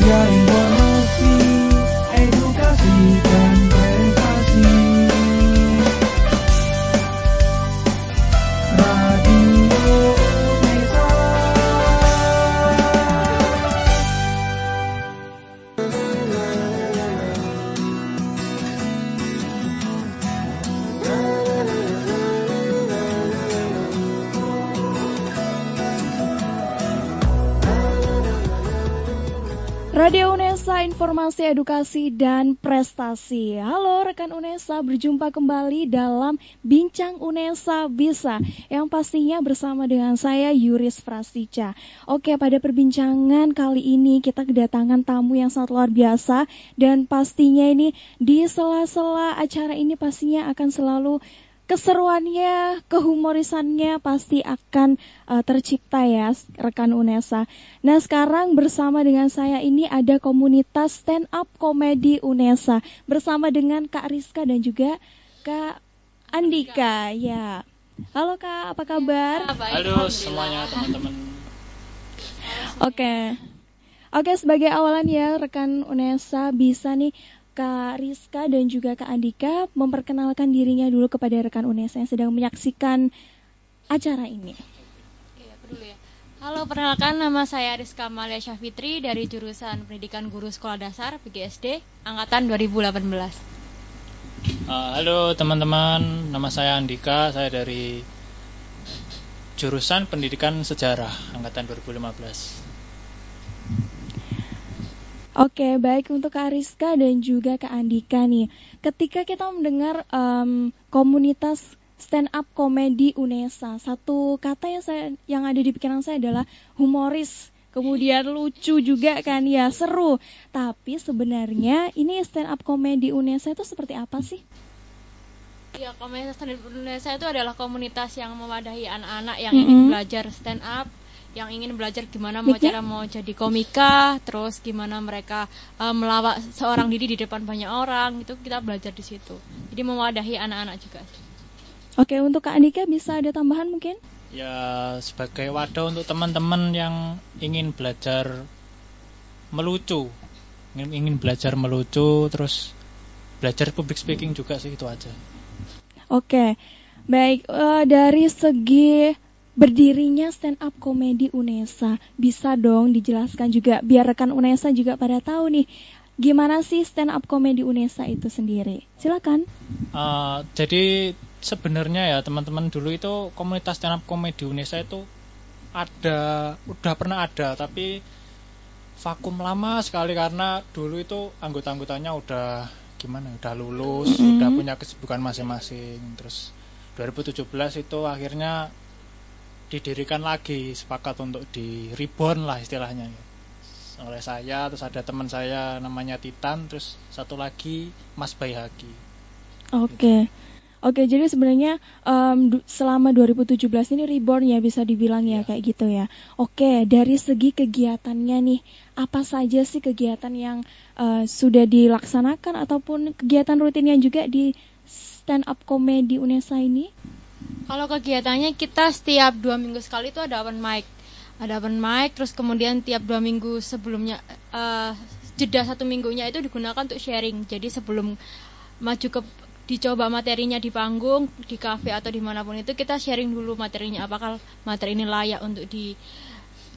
Biar Informasi Edukasi dan Prestasi. Halo rekan Unesa, berjumpa kembali dalam Bincang Unesa Bisa yang pastinya bersama dengan saya Yuris Prastica. Oke, pada perbincangan kali ini kita kedatangan tamu yang sangat luar biasa dan pastinya ini di sela-sela acara ini pastinya akan selalu keseruannya, kehumorisannya pasti akan uh, tercipta ya rekan Unesa. Nah sekarang bersama dengan saya ini ada komunitas stand up komedi Unesa bersama dengan Kak Rizka dan juga Kak Andika. Ya, halo Kak, apa kabar? Halo semuanya teman-teman. Oke, oke sebagai awalan ya rekan Unesa bisa nih Kak Rizka dan juga Kak Andika memperkenalkan dirinya dulu kepada rekan Unesa yang sedang menyaksikan acara ini. Ya. Halo, perkenalkan nama saya Rizka Malia Syafitri dari jurusan Pendidikan Guru Sekolah Dasar PGSD angkatan 2018. Uh, halo teman-teman, nama saya Andika, saya dari jurusan Pendidikan Sejarah angkatan 2015. Oke, baik untuk Kak Rizka dan juga Kak Andika nih. Ketika kita mendengar em, komunitas stand up komedi Unesa, satu kata yang saya yang ada di pikiran saya adalah humoris. Kemudian lucu juga kan ya, seru. Tapi sebenarnya ini stand up komedi Unesa itu seperti apa sih? Ya, komunitas stand up Indonesia itu adalah komunitas yang mewadahi anak-anak yang Mm-mm. ingin belajar stand up, yang ingin belajar gimana mau cara mau jadi komika, terus gimana mereka eh, melawak seorang diri di depan banyak orang, itu kita belajar di situ. Jadi mewadahi anak-anak juga. Oke, untuk Kak Andika bisa ada tambahan mungkin? Ya sebagai wadah untuk teman-teman yang ingin belajar melucu, ingin, ingin belajar melucu, terus belajar public speaking juga sih itu aja. Oke, baik eh, dari segi berdirinya stand up komedi Unesa, bisa dong dijelaskan juga biar rekan Unesa juga pada tahu nih gimana sih stand up komedi Unesa itu sendiri. Silakan. Uh, jadi sebenarnya ya teman-teman dulu itu komunitas stand up komedi Indonesia itu ada, udah pernah ada, tapi vakum lama sekali karena dulu itu anggota-anggotanya udah gimana, udah lulus, Mhm. udah punya kesibukan masing-masing. Terus 2017 itu akhirnya didirikan lagi, sepakat untuk di reborn lah istilahnya. Oleh saya, terus ada teman saya namanya Titan, terus satu lagi Mas Bayhaki. Oke. Oke, jadi sebenarnya du- selama 2017 ini reborn ya bisa dibilang ya Iya. kayak gitu ya. Oke, dari segi kegiatannya nih, apa saja sih kegiatan yang eh, sudah dilaksanakan ataupun kegiatan rutinnya juga di stand up comedy Unesa ini? Kalau kegiatannya kita setiap dua minggu sekali itu ada open mic. Ada open mic, terus kemudian tiap dua minggu sebelumnya, eh, jeda satu minggunya itu digunakan untuk sharing. Jadi sebelum maju ke dicoba materinya di panggung, di kafe atau di mana pun itu kita sharing dulu materinya apakah materi ini layak untuk di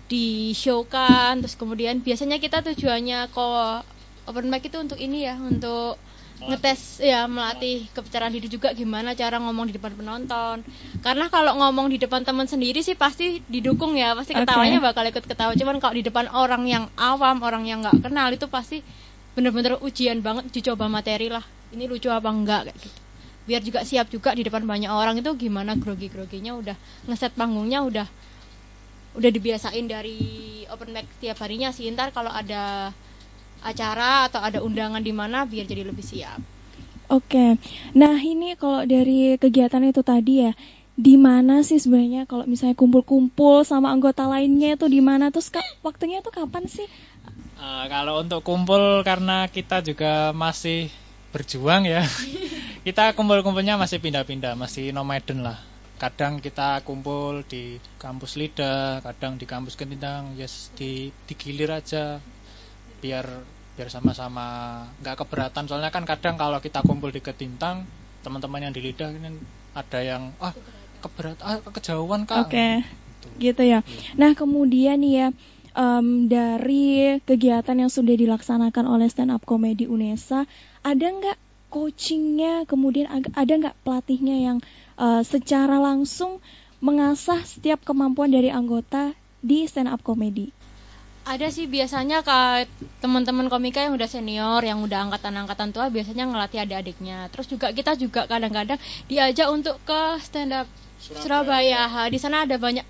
di showkan terus kemudian biasanya kita tujuannya kok open mic itu untuk ini ya untuk ngetes ya melatih kebicaraan diri juga gimana cara ngomong di depan penonton. Karena kalau ngomong di depan teman sendiri sih pasti didukung ya pasti ketawanya bakal ikut ketawa. Cuman kalau di depan orang yang awam orang yang nggak kenal itu pasti bener-bener ujian banget dicoba materi lah. Ini lucu apa enggak kayak gitu. Biar juga siap juga di depan banyak orang itu gimana grogi-groginya udah ngeset panggungnya udah udah dibiasain dari open mic tiap harinya sih. Ntar kalau ada acara atau ada undangan di mana biar jadi lebih siap Oke. Nah, ini kalau dari kegiatan itu tadi ya, di mana sih sebenarnya kalau misalnya kumpul-kumpul sama anggota lainnya itu di mana terus Kak, waktunya itu kapan sih? Eh, kalau untuk kumpul karena kita juga masih berjuang ya. kita kumpul-kumpulnya masih pindah-pindah, masih nomaden lah. Kadang kita kumpul di kampus Lida, kadang di kampus Ketintang, yes di digilir aja. Biar biar sama-sama nggak keberatan soalnya kan kadang kalau kita kumpul di ketintang teman-teman yang di lidah ini ada yang ah keberatan ah kejauhan kak Oke. Gitu. Gitu ya. Nah, kemudian nih ya em, dari kegiatan yang sudah dilaksanakan oleh stand up comedy UNESA, ada nggak coachingnya, kemudian ada nggak pelatihnya yang eh, secara langsung mengasah setiap kemampuan dari anggota di stand up comedy? Ada sih biasanya ke teman-teman komika yang udah senior, yang udah angkatan-angkatan tua biasanya ngelatih adik-adiknya. Terus juga kita juga kadang-kadang diajak untuk ke stand up Surabaya. Ha, Di sana ada banyak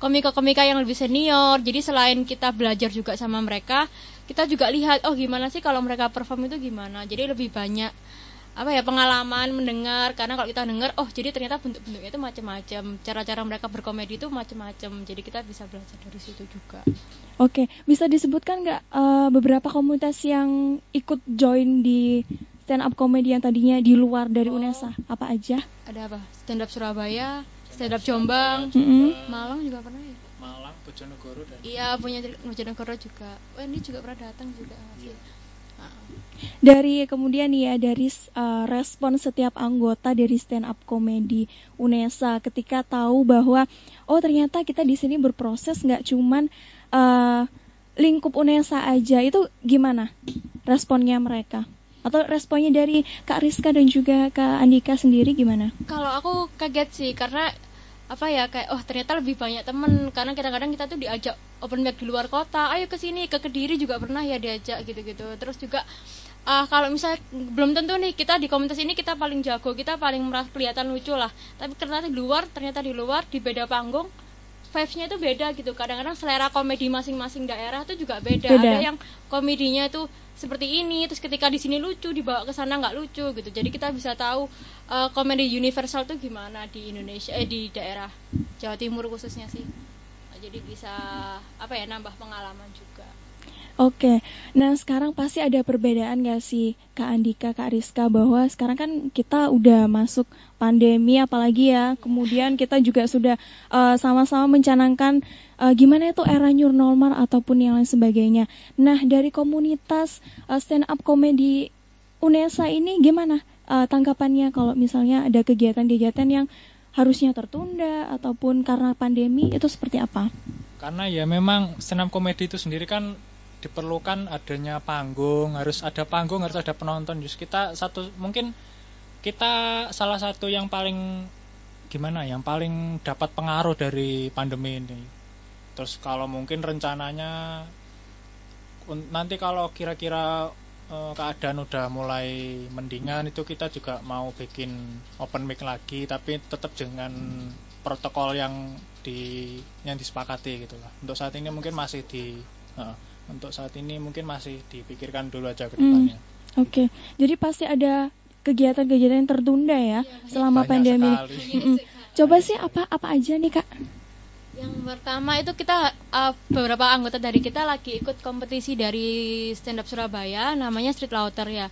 komika-komika yang lebih senior. Jadi selain kita belajar juga sama mereka, kita juga lihat oh gimana sih kalau mereka perform itu gimana. Jadi lebih banyak apa ya pengalaman mendengar karena kalau kita dengar oh jadi ternyata bentuk-bentuknya itu macam-macam cara-cara mereka berkomedi itu macam-macam jadi kita bisa belajar dari situ juga Oke, bisa disebutkan nggak eh, beberapa komunitas yang ikut join di stand up comedy yang tadinya di luar dari Oh. UNESA? Apa aja? ada apa stand up Surabaya stand up Jombang Mm-mm. Malang juga pernah ya Malang Bojonegoro dan iya punya Bojonegoro juga oh ini juga pernah datang juga Iya. Dari kemudian ya dari uh, respon setiap anggota dari stand up comedy UNESA ketika tahu bahwa oh ternyata kita di sini berproses nggak cuman uh, lingkup UNESA aja itu gimana responnya mereka atau responnya dari Kak Rizka dan juga Kak Andika sendiri gimana? kalau aku kaget sih karena apa ya kayak oh ternyata lebih banyak temen. Karena kadang-kadang kita tuh diajak open mic di luar kota ayo ke sini ke kediri juga pernah ya diajak gitu-gitu. Terus juga ah kalau misalnya belum tentu nih kita di komunitas ini kita paling jago kita paling merasa kelihatan lucu lah. Tapi ternyata di luar ternyata di luar di beda panggung vibes-nya itu beda gitu. Kadang-kadang selera komedi masing-masing daerah itu juga beda, Beda. ada yang komedinya itu seperti ini terus ketika di sini lucu dibawa ke sana nggak lucu gitu. Jadi kita bisa tahu eh, komedi universal tuh gimana di Indonesia eh di daerah Jawa Timur khususnya sih. Jadi bisa apa ya nambah pengalaman juga Oke, nah sekarang pasti ada perbedaan gak sih Kak Andika, Kak Rizka bahwa sekarang kan kita udah masuk pandemi apalagi ya, kemudian kita juga sudah eh, sama-sama mencanangkan eh, gimana itu era new normal ataupun yang lain sebagainya. Nah dari komunitas eh, stand up comedy UNESA ini gimana eh, tanggapannya kalau misalnya ada kegiatan-kegiatan yang harusnya tertunda ataupun karena pandemi itu seperti apa? karena ya memang senam komedi itu sendiri kan diperlukan adanya panggung harus ada panggung harus ada penonton. Just kita satu mungkin kita salah satu yang paling gimana ya, yang paling dapat pengaruh dari pandemi ini. Terus kalau mungkin rencananya nanti kalau kira-kira eh, keadaan udah mulai mendingan itu kita juga mau bikin open mic lagi tapi tetap dengan protokol yang di yang disepakati gitu lah. Untuk saat ini mungkin masih di eh, untuk saat ini mungkin masih dipikirkan dulu aja ke Hmm. depannya. Oke, jadi pasti ada kegiatan-kegiatan yang tertunda ya selama Banyak pandemi. sekali. Mm-mm. Coba sih apa apa aja nih kak? Yang pertama itu kita uh, beberapa anggota dari kita lagi ikut kompetisi dari stand up Surabaya namanya Street Laughter ya.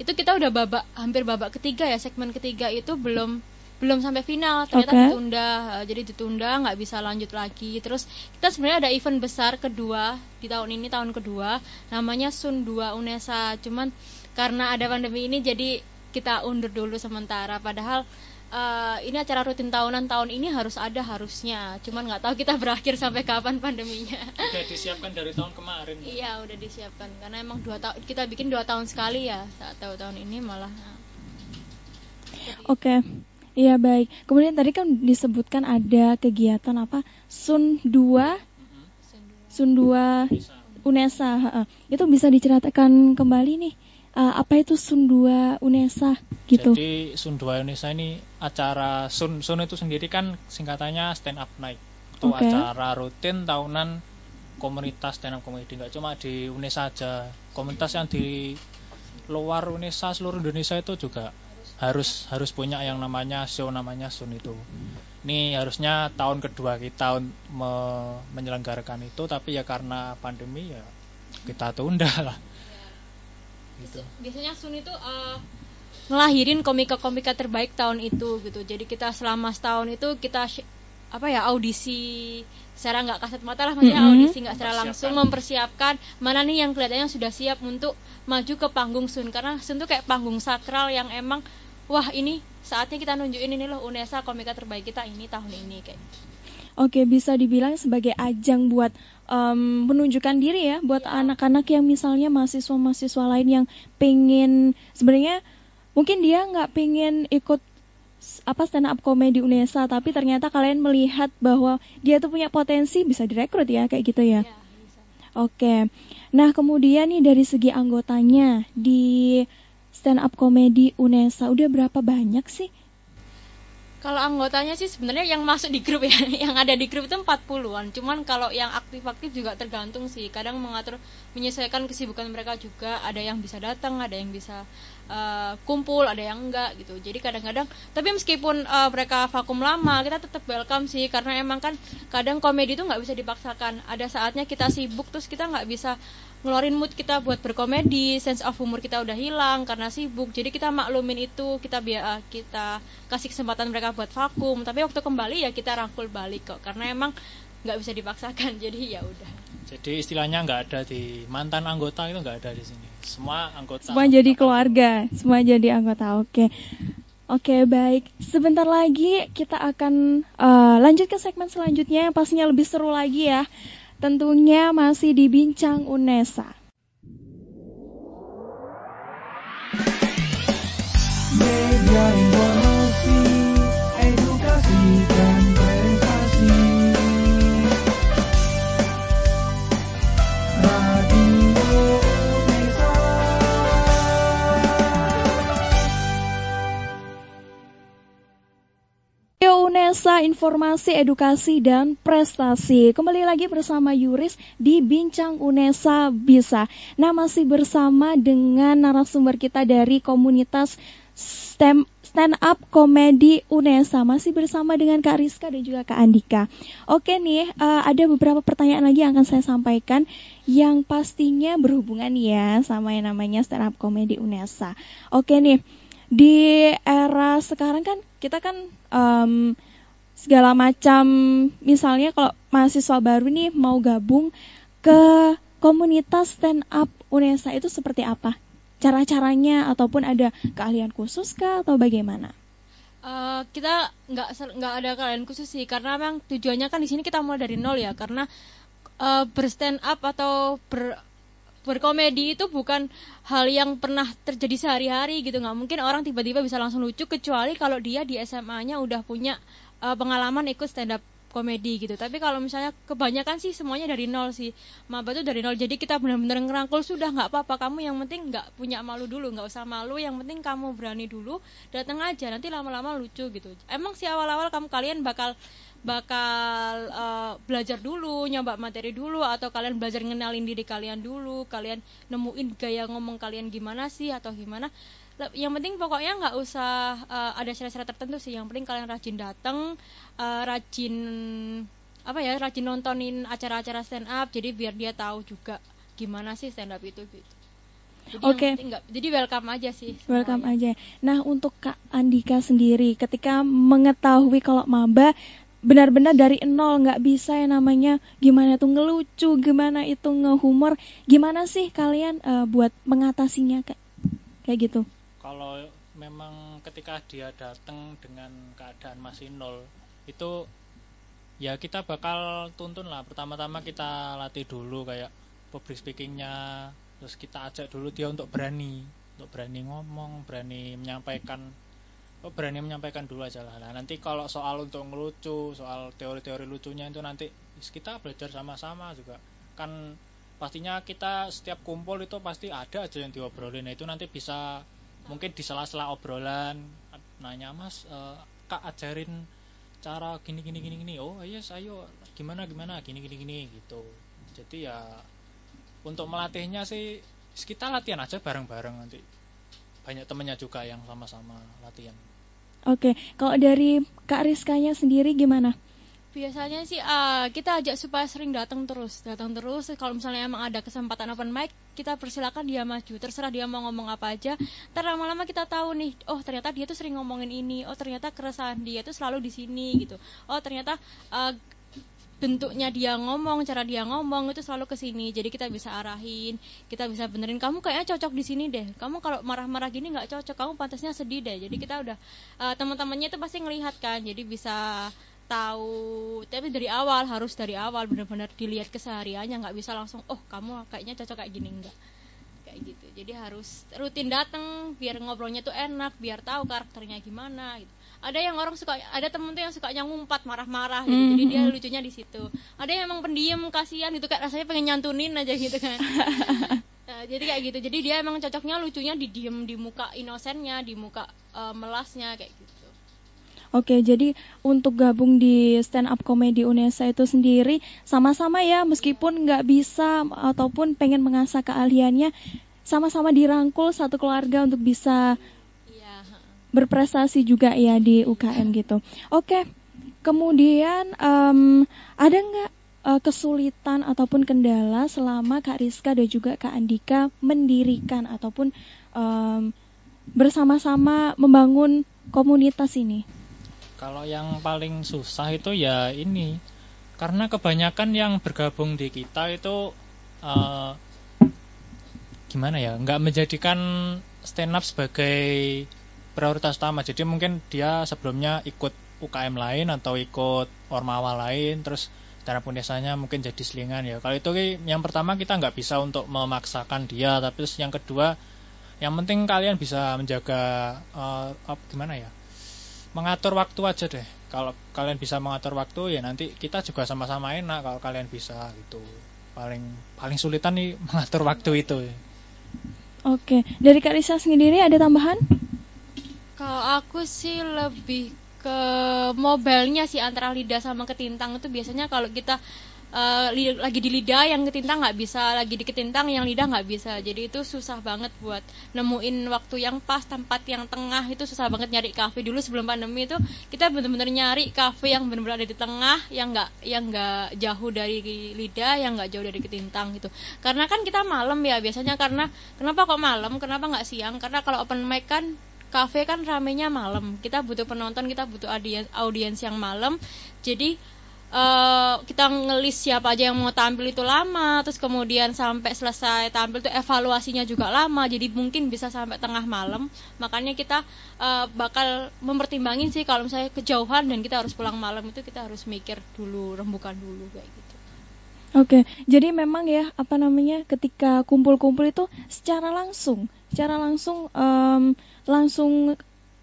Itu kita udah babak hampir babak ketiga ya segmen ketiga itu belum belum sampai final ternyata Oke. ditunda uh, jadi ditunda nggak bisa lanjut lagi. Terus kita sebenarnya ada event besar kedua di tahun ini tahun kedua namanya Sun 2 Unesa. Cuman karena ada pandemi ini jadi kita undur dulu sementara. Padahal eh, ini acara rutin tahunan tahun ini harus ada harusnya. Cuman nggak tahu kita berakhir sampai kapan pandeminya. Udah disiapkan dari tahun kemarin. iya udah disiapkan. Karena emang dua tahun kita bikin dua tahun sekali ya. Saat tahu tahun ini malah nah, Oke, iya baik. Kemudian tadi kan disebutkan ada kegiatan apa Sun 2 Sun 2 Bisa. Unesa. heeh. Itu bisa diceritakan kembali nih. eh, apa itu Sun 2 Unesa gitu? Jadi Sun 2 Indonesia ini acara Sun Sun itu sendiri kan singkatannya stand up night. Itu Oke. acara rutin tahunan komunitas stand up comedy nggak cuma di Unesa aja. Komunitas yang di luar Unesa seluruh Indonesia itu juga harus harus punya yang namanya show namanya Sun itu. Ini harusnya tahun kedua kita me- menyelenggarakan itu tapi ya karena pandemi ya kita tunda lah. Gitu. biasanya Sun itu eh, ngelahirin komika-komika terbaik tahun itu gitu jadi kita selama setahun itu kita apa ya audisi secara nggak kasat mata lah maksudnya Mm-mm. audisi nggak secara langsung mempersiapkan mana nih yang kelihatannya sudah siap untuk maju ke panggung Sun karena Sun tuh kayak panggung sakral yang emang wah ini saatnya kita nunjukin ini loh Unesa komika terbaik kita ini tahun ini kayak gitu. Oke, bisa dibilang sebagai ajang buat em, menunjukkan diri ya buat Ya. anak-anak yang misalnya mahasiswa-mahasiswa lain yang pengen sebenarnya mungkin dia nggak pengen ikut apa stand up comedy Unesa tapi ternyata kalian melihat bahwa dia tuh punya potensi bisa direkrut ya kayak gitu ya. Ya. Oke. Nah, kemudian nih dari segi anggotanya di stand up comedy Unesa udah berapa banyak sih? Kalau anggotanya sih sebenarnya yang masuk di grup ya, yang ada di grup itu 40-an. Cuman kalau yang aktif-aktif juga tergantung sih. Kadang mengatur menyesuaikan kesibukan mereka juga. Ada yang bisa datang, ada yang bisa eh, kumpul, ada yang enggak gitu. Jadi kadang-kadang tapi meskipun eh, mereka vakum lama, kita tetap welcome sih karena emang kan kadang komedi itu nggak bisa dipaksakan. Ada saatnya kita sibuk terus kita nggak bisa ngeluarin mood kita buat berkomedi, sense of humor kita udah hilang karena sibuk. Jadi kita maklumin itu, kita biar kita kasih kesempatan mereka buat vakum. Tapi waktu kembali ya kita rangkul balik kok, karena emang nggak bisa dipaksakan. Jadi ya udah. Jadi istilahnya nggak ada di mantan anggota itu nggak ada di sini. Semua anggota. Semua jadi keluarga, semua jadi anggota. Oke. Oke, baik. Sebentar lagi kita akan eh, lanjut ke segmen selanjutnya yang pastinya lebih seru lagi ya. Tentunya masih di Bincang Unesa. Media Unesa Informasi, Edukasi, dan Prestasi. Kembali lagi bersama Yuris di Bincang Unesa Bisa. Nah masih bersama dengan narasumber kita dari komunitas STEM Stand Up Komedi Unesa. Masih bersama dengan Kak Rizka dan juga Kak Andika. Oke nih, eh, ada beberapa pertanyaan lagi yang akan saya sampaikan. Yang pastinya berhubungan ya sama yang namanya Stand Up Komedi Unesa. Oke nih, di era sekarang kan kita kan em, segala macam misalnya kalau mahasiswa baru nih mau gabung ke komunitas stand up Unesa itu seperti apa? Cara-caranya ataupun ada keahlian khusus kah atau bagaimana? Eh, kita nggak nggak ada kalian khusus sih karena memang tujuannya kan di sini kita mulai dari nol ya karena eh, berstand up atau ber berkomedi itu bukan hal yang pernah terjadi sehari-hari gitu. Nggak mungkin orang tiba-tiba bisa langsung lucu kecuali kalau dia di SMA-nya udah punya eh, pengalaman ikut stand up komedi gitu. Tapi kalau misalnya kebanyakan sih semuanya dari nol sih. Maba tuh dari nol. Jadi kita benar-benar ngerangkul sudah nggak apa-apa. Kamu yang penting nggak punya malu dulu. Nggak usah malu. Yang penting kamu berani dulu. Datang aja. Nanti lama-lama lucu gitu. Emang sih awal-awal kamu kalian bakal bakal eh, belajar dulu nyoba materi dulu atau kalian belajar ngenalin diri kalian dulu kalian nemuin gaya ngomong kalian gimana sih atau gimana yang penting pokoknya nggak usah eh, ada syarat-syarat tertentu sih yang penting kalian rajin datang eh, rajin apa ya rajin nontonin acara-acara stand up jadi biar dia tahu juga gimana sih stand up itu gitu Oke. nggak- jadi welcome aja sih Welcome semuanya. aja. Nah untuk Kak Andika sendiri ketika mengetahui kalau maba benar-benar dari nol nggak bisa yang namanya gimana tuh ngelucu, gimana itu ngehumor, gimana sih kalian eh, buat mengatasinya kayak kayak gitu? Kalau memang ketika dia datang dengan keadaan masih nol itu ya kita bakal tuntun lah. Pertama-tama kita latih dulu kayak public speakingnya, terus kita ajak dulu dia untuk berani, untuk berani ngomong, berani menyampaikan oh, berani menyampaikan dulu aja lah. Nah, nanti kalau soal untuk ngelucu, soal teori-teori lucunya itu nanti kita belajar sama-sama juga. Kan pastinya kita setiap kumpul itu pasti ada aja yang diobrolin. Nah, itu nanti bisa mungkin di sela-sela obrolan nanya Mas, eh, Kak ajarin cara gini gini gini gini. Oh, yes, ayo gimana gimana gini gini gini gitu. Jadi ya untuk melatihnya sih kita latihan aja bareng-bareng nanti. Banyak temennya juga yang sama-sama latihan. Oke, kalau dari Kak Rizkanya sendiri gimana? Biasanya sih eh, kita ajak supaya sering datang terus, datang terus. Kalau misalnya emang ada kesempatan open mic, kita persilakan dia maju. Terserah dia mau ngomong apa aja. Ntar lama-lama kita tahu nih, oh ternyata dia tuh sering ngomongin ini. Oh ternyata keresahan dia tuh selalu di sini gitu. Oh ternyata eh, bentuknya dia ngomong, cara dia ngomong itu selalu ke sini. Jadi kita bisa arahin, kita bisa benerin kamu kayaknya cocok di sini deh. Kamu kalau marah-marah gini nggak cocok, kamu pantasnya sedih deh. Jadi kita udah eh, teman-temannya itu pasti ngelihat kan. Jadi bisa tahu tapi dari awal harus dari awal benar-benar dilihat kesehariannya nggak bisa langsung oh kamu kayaknya cocok kayak gini enggak kayak gitu jadi harus rutin datang biar ngobrolnya tuh enak biar tahu karakternya gimana gitu ada yang orang suka ada temen tuh yang sukanya ngumpat marah-marah gitu. Jadi dia Mhm. lucunya di situ. Ada yang emang pendiam kasihan gitu. Kayak rasanya pengen nyantunin aja gitu kan. Nah, jadi kayak gitu. Jadi dia emang cocoknya lucunya di diem di muka inosennya di muka eh, melasnya kayak gitu. Oke, jadi untuk gabung di stand up comedy Unesa itu sendiri sama-sama ya, meskipun nggak bisa ataupun pengen mengasah keahliannya, sama-sama dirangkul satu keluarga untuk bisa. Berprestasi juga ya di UKM gitu. Oke, kemudian em, ada nggak eh, kesulitan ataupun kendala selama Kak Rizka dan juga Kak Andika mendirikan ataupun em, bersama-sama membangun komunitas ini? Kalau yang paling susah itu ya ini, karena kebanyakan yang bergabung di kita itu eh, gimana ya, nggak menjadikan stand up sebagai prioritas utama. Jadi mungkin dia sebelumnya ikut UKM lain atau ikut ormawa lain, terus cara desanya mungkin jadi selingan ya. Kalau itu yang pertama kita nggak bisa untuk memaksakan dia, tapi terus yang kedua, yang penting kalian bisa menjaga apa- gimana ya? mengatur waktu aja deh. Kalau kalian bisa mengatur waktu ya nanti kita juga sama-sama enak kalau kalian bisa gitu. Paling paling sulitan nih mengatur waktu itu. Oke, dari Kak Risa sendiri ada tambahan? Kalau aku sih lebih ke mobilnya sih antara lidah sama ketintang itu biasanya kalau kita eh, li- lagi di lidah yang ketintang nggak bisa, lagi di ketintang yang lidah nggak bisa. Jadi itu susah banget buat nemuin waktu yang pas, tempat yang tengah itu susah banget nyari kafe dulu sebelum pandemi itu kita bener-bener nyari kafe yang bener-bener ada di tengah, yang nggak yang nggak jauh dari lidah, yang nggak jauh dari ketintang gitu. Karena kan kita malam ya biasanya karena kenapa kok malam, kenapa nggak siang? Karena kalau open mic kan kafe kan ramenya malam. Kita butuh penonton, kita butuh audiens, audiens yang malam. Jadi eh, kita ngelis siapa aja yang mau tampil itu lama, terus kemudian sampai selesai tampil itu evaluasinya juga lama. Jadi mungkin bisa sampai tengah malam. Makanya kita eh, bakal mempertimbangin sih kalau misalnya kejauhan dan kita harus pulang malam itu kita harus mikir dulu, rembukan dulu kayak gitu. Oke, jadi memang ya apa namanya ketika kumpul-kumpul itu secara langsung, secara langsung em, langsung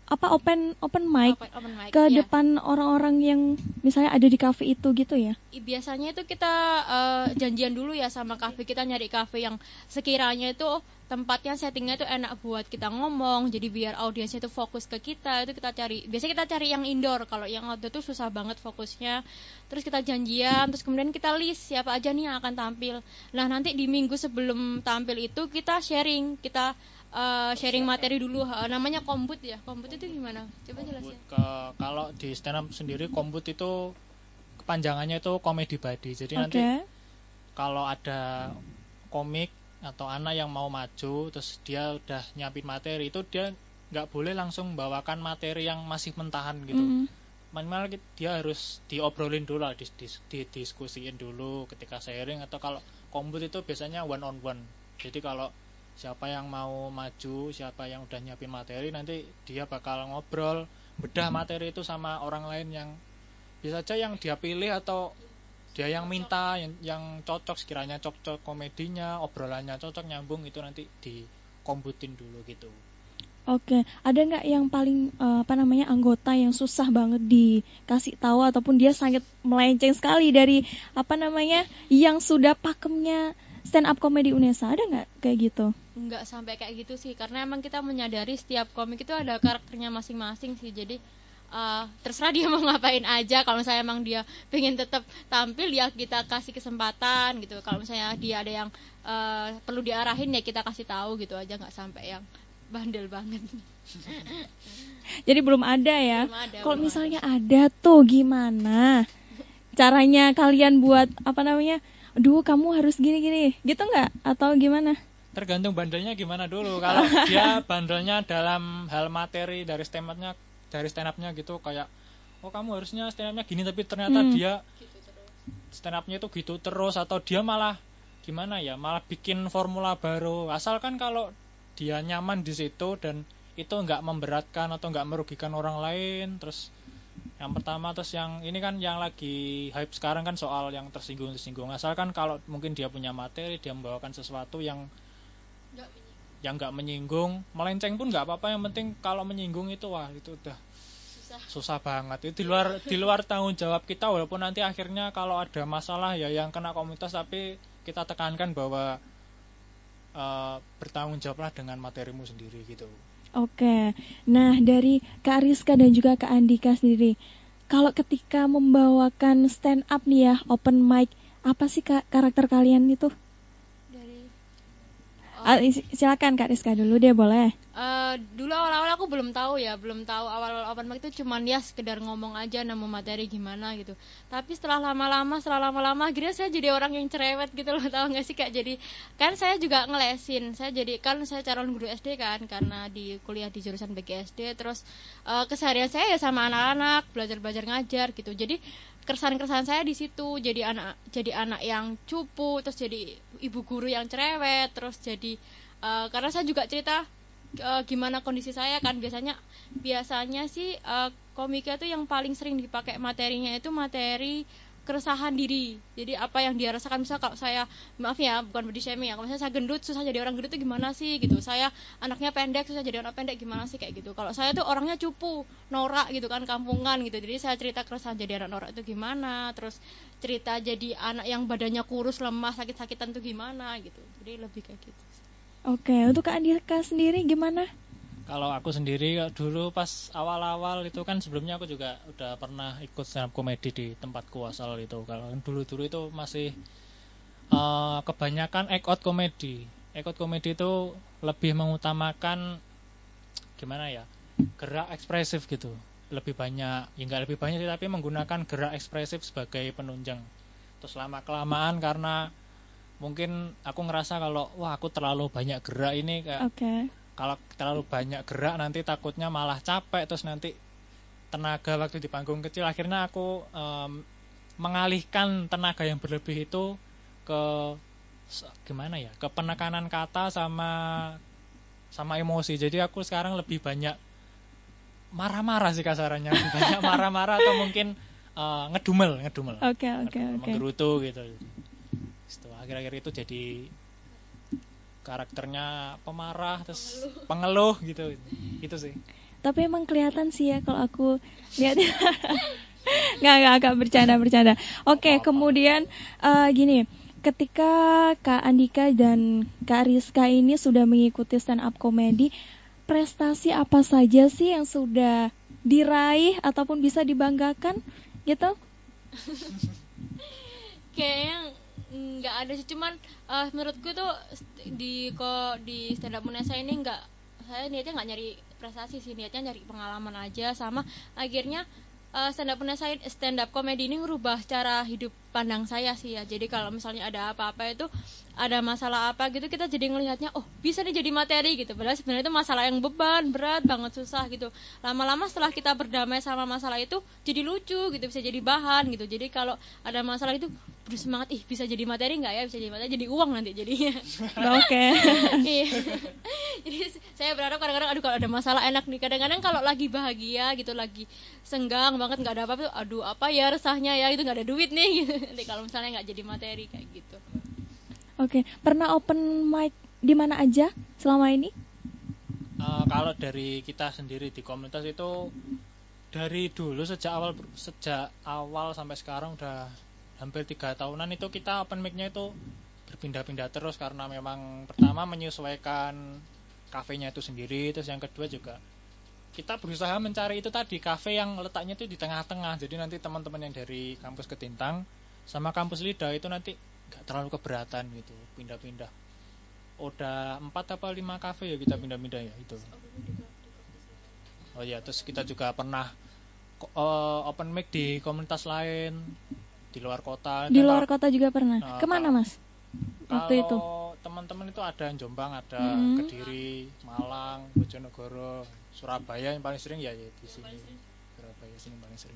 apa open open mic Open, open mic, ke iya. depan orang-orang yang misalnya ada di cafe itu gitu ya. Biasanya itu kita eh, janjian dulu ya sama kafe. Kita nyari kafe yang sekiranya itu tempatnya settingnya itu enak buat kita ngomong. Jadi biar audiensnya itu fokus ke kita itu kita cari. Biasanya kita cari yang indoor. Kalau yang outdoor tuh susah banget fokusnya. Terus kita janjian terus kemudian kita list siapa aja nih yang akan tampil. Nah nanti di minggu sebelum tampil itu kita sharing. Kita eh, sharing materi dulu Eh, namanya kombut ya kombut itu gimana coba jelasin Ke- kalau di stand up sendiri kombut itu kepanjangannya itu komedi body. Jadi Oke. nanti kalau ada komik atau anak yang mau maju terus dia udah nyiapin materi itu dia nggak boleh langsung bawakan materi yang masih mentahan gitu. Mm. minimal ki- dia harus diobrolin dulu lah, dis, dis- didiskusiin dulu ketika sharing atau kalau kombut itu biasanya one on one. Jadi kalau siapa yang mau maju, siapa yang udah nyiapin materi nanti dia bakal ngobrol bedah materi itu sama orang lain yang bisa aja yang dia pilih atau dia yang minta yang, yang cocok sekiranya cocok komedinya, obrolannya cocok nyambung itu nanti dikombutin dulu gitu. Oke, ada nggak yang paling eh, apa namanya anggota yang susah banget dikasih tahu ataupun dia sangat melenceng sekali dari apa namanya yang sudah pakemnya stand up comedy Unesa ada nggak kayak gitu? nggak sampai kayak gitu sih karena emang kita menyadari setiap komik itu ada karakternya masing-masing sih jadi eh, terserah dia mau ngapain aja kalau misalnya emang dia pengen tetap tampil ya kita kasih kesempatan gitu kalau misalnya dia ada yang eh, perlu diarahin ya kita kasih tahu gitu aja nggak sampai yang bandel banget Jadi belum ada ya. Ada, Kalau misalnya ada. tuh gimana? caranya kalian buat apa namanya? Aduh, kamu harus gini-gini. Gitu nggak? Atau gimana? tergantung bandelnya gimana dulu kalau dia bandelnya dalam hal materi dari stand up-nya dari stand up-nya gitu kayak oh kamu harusnya stand up-nya gini tapi ternyata Hmm. dia stand up-nya itu gitu terus atau dia malah gimana ya malah bikin formula baru asalkan kalau dia nyaman di situ dan itu nggak memberatkan atau nggak merugikan orang lain terus yang pertama terus yang ini kan yang lagi hype sekarang kan soal yang tersinggung tersinggung asalkan kalau mungkin dia punya materi dia membawakan sesuatu yang yang nggak menyinggung melenceng pun nggak apa-apa. Yang penting kalau menyinggung itu wah itu udah susah. susah banget. Itu di luar di luar tanggung jawab kita. Walaupun nanti akhirnya kalau ada masalah ya yang kena komunitas tapi kita tekankan bahwa eh, bertanggung jawablah dengan materimu sendiri gitu Oke. Nah, dari Kak Rizka dan juga Kak Andika sendiri, kalau ketika membawakan stand up nih ya, open mic, apa sih Kak karakter kalian itu? Dari Ah, silakan Kak Rizka dulu deh, boleh. Eh, dulu awal-awal aku belum tahu ya, belum tahu awal open mic itu cuman ya sekedar ngomong aja nemu materi gimana gitu. Tapi setelah lama-lama, setelah lama-lama akhirnya saya jadi orang yang cerewet gitu loh, tahu nggak sih kak? Jadi kan saya juga ngelesin, saya jadi kan saya calon guru SD kan karena di kuliah di jurusan BGSD, terus eh, keseharian saya ya sama anak-anak, belajar-belajar ngajar gitu. Jadi keresahan-keresahan saya di situ. Jadi anak jadi anak yang cupu terus jadi ibu guru yang cerewet terus jadi eh, karena saya juga cerita eh, gimana kondisi saya kan. Biasanya biasanya sih eh, komika itu yang paling sering dipakai materinya itu materi keresahan diri. Jadi apa yang dia rasakan misal kalau saya maaf ya bukan body shaming ya kalau misalnya saya gendut susah jadi orang gendut itu gimana sih gitu. Saya anaknya pendek susah jadi orang pendek gimana sih kayak gitu. Kalau saya tuh orangnya cupu norak gitu kan kampungan gitu. Jadi saya cerita keresahan jadi anak norak itu gimana terus cerita jadi anak yang badannya kurus lemah sakit-sakitan tuh gimana gitu. Jadi lebih kayak gitu Oke, untuk Kak Andika sendiri gimana? Kalau aku sendiri dulu pas awal-awal itu kan sebelumnya aku juga udah pernah ikut stand up komedi di tempatku asal itu. Kalau dulu-dulu itu masih eh, kebanyakan act out komedi. Act out komedi itu lebih mengutamakan gimana ya? gerak ekspresif gitu. Lebih banyak, ya nggak lebih banyak sih, tapi menggunakan gerak ekspresif sebagai penunjang. Terus lama kelamaan karena mungkin aku ngerasa kalau wah aku terlalu banyak gerak ini kayak Oke. Kalau terlalu banyak gerak nanti takutnya malah capek terus nanti tenaga waktu di panggung kecil. Akhirnya aku em, mengalihkan tenaga yang berlebih itu ke gimana ya ke penekanan kata sama sama emosi. Jadi aku sekarang lebih banyak marah-marah sih kasarannya. Lebih banyak marah-marah atau mungkin eh, ngedumel ngedumel. Oke, oke, Ngedumel, oke. menggerutu gitu. Setelah akhir-akhir itu jadi karakternya pemarah terus pengeluh gitu gitu sih Tapi emang kelihatan sih ya kalau aku lihat. nggak nggak agak bercanda bercanda. Oke, Apa-apa. kemudian eh, gini, ketika Kak Andika dan Kak Rizka ini sudah mengikuti stand up comedy, prestasi apa saja sih yang sudah diraih ataupun bisa dibanggakan gitu? kayaknya nggak ada sih cuman eh, menurutku tuh di kok di stand up Unesa ini nggak saya niatnya nggak nyari prestasi sih niatnya nyari pengalaman aja. Sama akhirnya eh, stand up ini- stand up comedy ini merubah cara hidup pandang saya sih ya. Jadi kalau misalnya ada apa-apa itu ada masalah apa gitu kita jadi ngelihatnya oh bisa nih jadi materi gitu. Padahal sebenarnya itu masalah yang beban berat banget susah gitu. Lama-lama setelah kita berdamai sama masalah itu jadi lucu gitu bisa jadi bahan gitu. Jadi kalau ada masalah itu bersemangat ih bisa jadi materi nggak ya? Bisa jadi materi jadi uang nanti jadinya. Oke. Iya. jadi saya berharap kadang-kadang aduh kalau ada masalah enak nih. Kadang-kadang kalau lagi bahagia gitu lagi senggang banget nggak ada apa-apa tuh aduh apa ya resahnya ya? Itu nggak ada duit nih. Gitu. nanti kalau misalnya nggak jadi materi kayak gitu Oke, pernah open mic di mana aja selama ini? Eh, kalau dari kita sendiri di komunitas itu dari dulu sejak awal sejak awal sampai sekarang udah hampir tiga tahunan itu kita open mic-nya itu berpindah-pindah terus karena memang pertama menyesuaikan kafenya itu sendiri terus yang kedua juga kita berusaha mencari itu tadi kafe yang letaknya itu di tengah-tengah jadi nanti teman-teman yang dari kampus Ketintang sama kampus Lida itu nanti nggak terlalu keberatan gitu pindah-pindah udah empat apa lima kafe ya kita pindah-pindah ya itu oh ya terus kita juga pernah eh, open mic di komunitas lain di luar kota Di luar kota juga pernah. Nah, Ke mana mas? Waktu itu. teman-teman itu ada yang Jombang ada Mm-mm. Kediri Malang Bojonegoro Surabaya yang paling sering ya, ya di sini Surabaya sini paling sering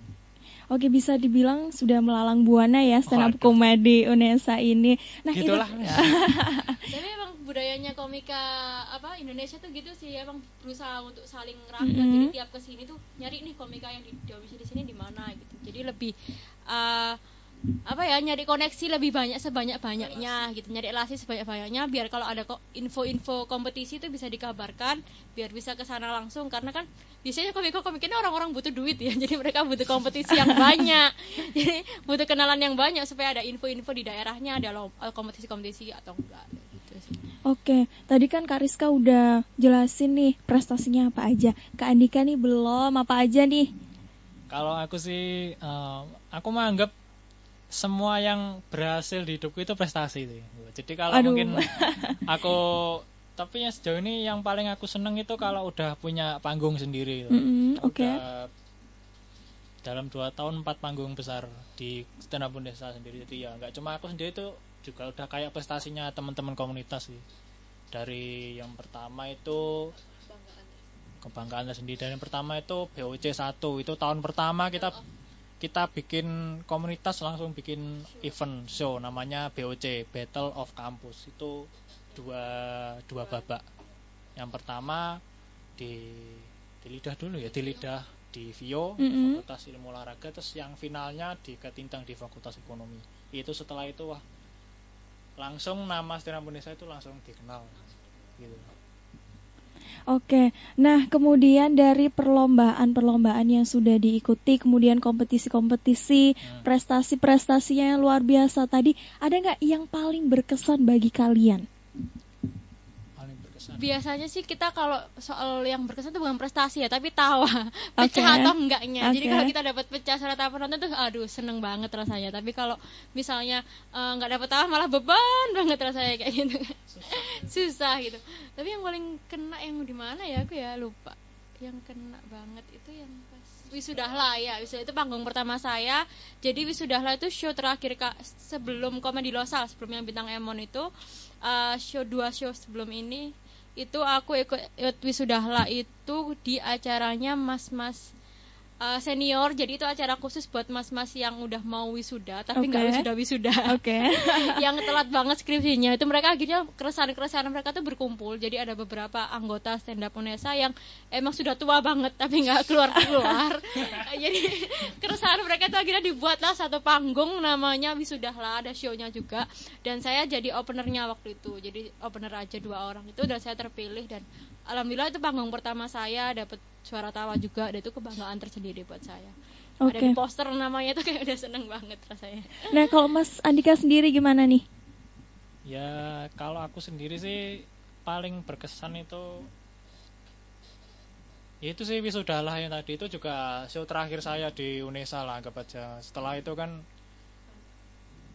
Oke bisa dibilang sudah melalang buana ya stand up Waduh. komedi Unesa ini. Nah itu gitulah Tapi emang budayanya komika apa Indonesia tuh gitu sih emang berusaha untuk saling rangkul. Mhm. Jadi tiap ke sini tuh nyari nih komika yang di di sini di mana gitu. Jadi lebih eh, apa ya nyari koneksi lebih banyak sebanyak banyaknya gitu. Nyari relasi sebanyak banyaknya biar kalau ada kok info-info kompetisi itu bisa dikabarkan biar bisa ke sana langsung. Karena kan biasanya komika komik ini orang-orang butuh duit ya. Jadi mereka butuh kompetisi yang banyak. Jadi butuh kenalan yang banyak supaya ada info-info di daerahnya ada eh, kompetisi-kompetisi atau enggak gitu sih. Oke, tadi kan Kak Rizka udah jelasin nih prestasinya apa aja. Kak Andika nih belum apa aja nih? kalau aku sih eh, aku menganggap semua yang berhasil di hidupku itu prestasi sih. Jadi kalau Aduh. mungkin aku tapi yang sejauh ini yang paling aku seneng itu kalau udah punya panggung sendiri. gitu. Mm-mm, Oke. Udah dalam dua tahun empat panggung besar di stand up desa sendiri jadi ya nggak cuma aku sendiri itu juga udah kayak prestasinya teman-teman komunitas sih dari yang pertama itu kebanggaan sendiri dari yang pertama itu BOC 1 itu tahun pertama kita kita bikin komunitas langsung bikin event show namanya BOC Battle of Campus. Itu dua dua babak. Yang pertama di di lidah dulu ya di lidah di Vio Mm-mm. Fakultas Ilmu Olahraga terus yang finalnya di Ketintang di Fakultas Ekonomi. Itu setelah itu wah langsung nama Setia Indonesia itu langsung dikenal gitu Oke, nah kemudian dari perlombaan-perlombaan yang sudah diikuti, kemudian kompetisi-kompetisi, Hmm. prestasi-prestasinya yang luar biasa tadi, ada nggak yang paling berkesan bagi kalian? Biasanya sih kita kalau soal yang berkesan itu bukan prestasi ya tapi tawa. Pecah Oke. atau enggaknya. Jadi Oke. kalau kita dapat pecah surat apa penonton tuh aduh seneng banget rasanya. Tapi kalau misalnya nggak dapat tawa malah beban banget rasanya kayak gitu. Susah. Gitu. Tapi yang paling kena yang di mana ya aku ya lupa. Yang kena banget itu yang pas wisudahlah ya. Wisudah itu panggung pertama saya. Jadi wisudahlah itu show terakhir kak sebelum komedi losal sebelum yang bintang Emon itu. Eh, show dua show sebelum ini itu aku ikut, wisudahlah itu di acaranya mas-mas eh, senior jadi itu acara khusus buat mas-mas yang udah mau wisuda tapi nggak Oke. wisuda wisuda. Oke. yang telat banget skripsinya. Itu mereka akhirnya keresahan-keresahan mereka tuh berkumpul. Jadi ada beberapa anggota stand up Unesa yang emang sudah tua banget tapi nggak keluar keluar jadi keresahan mereka tuh akhirnya dibuatlah satu panggung namanya wisudahlah ada show-nya juga. Dan saya jadi openernya waktu itu. Jadi opener aja dua orang itu dan saya terpilih dan alhamdulillah itu panggung pertama saya dapat suara tawa juga dan itu kebanggaan tersendiri buat saya ada Oke. di poster namanya tuh kayak udah seneng banget rasanya Nah kalau Mas Andika sendiri gimana nih? Ya kalau aku sendiri sih paling berkesan itu ya itu sih wisudalah yang tadi itu juga show terakhir saya di Unesa lah anggap aja setelah itu kan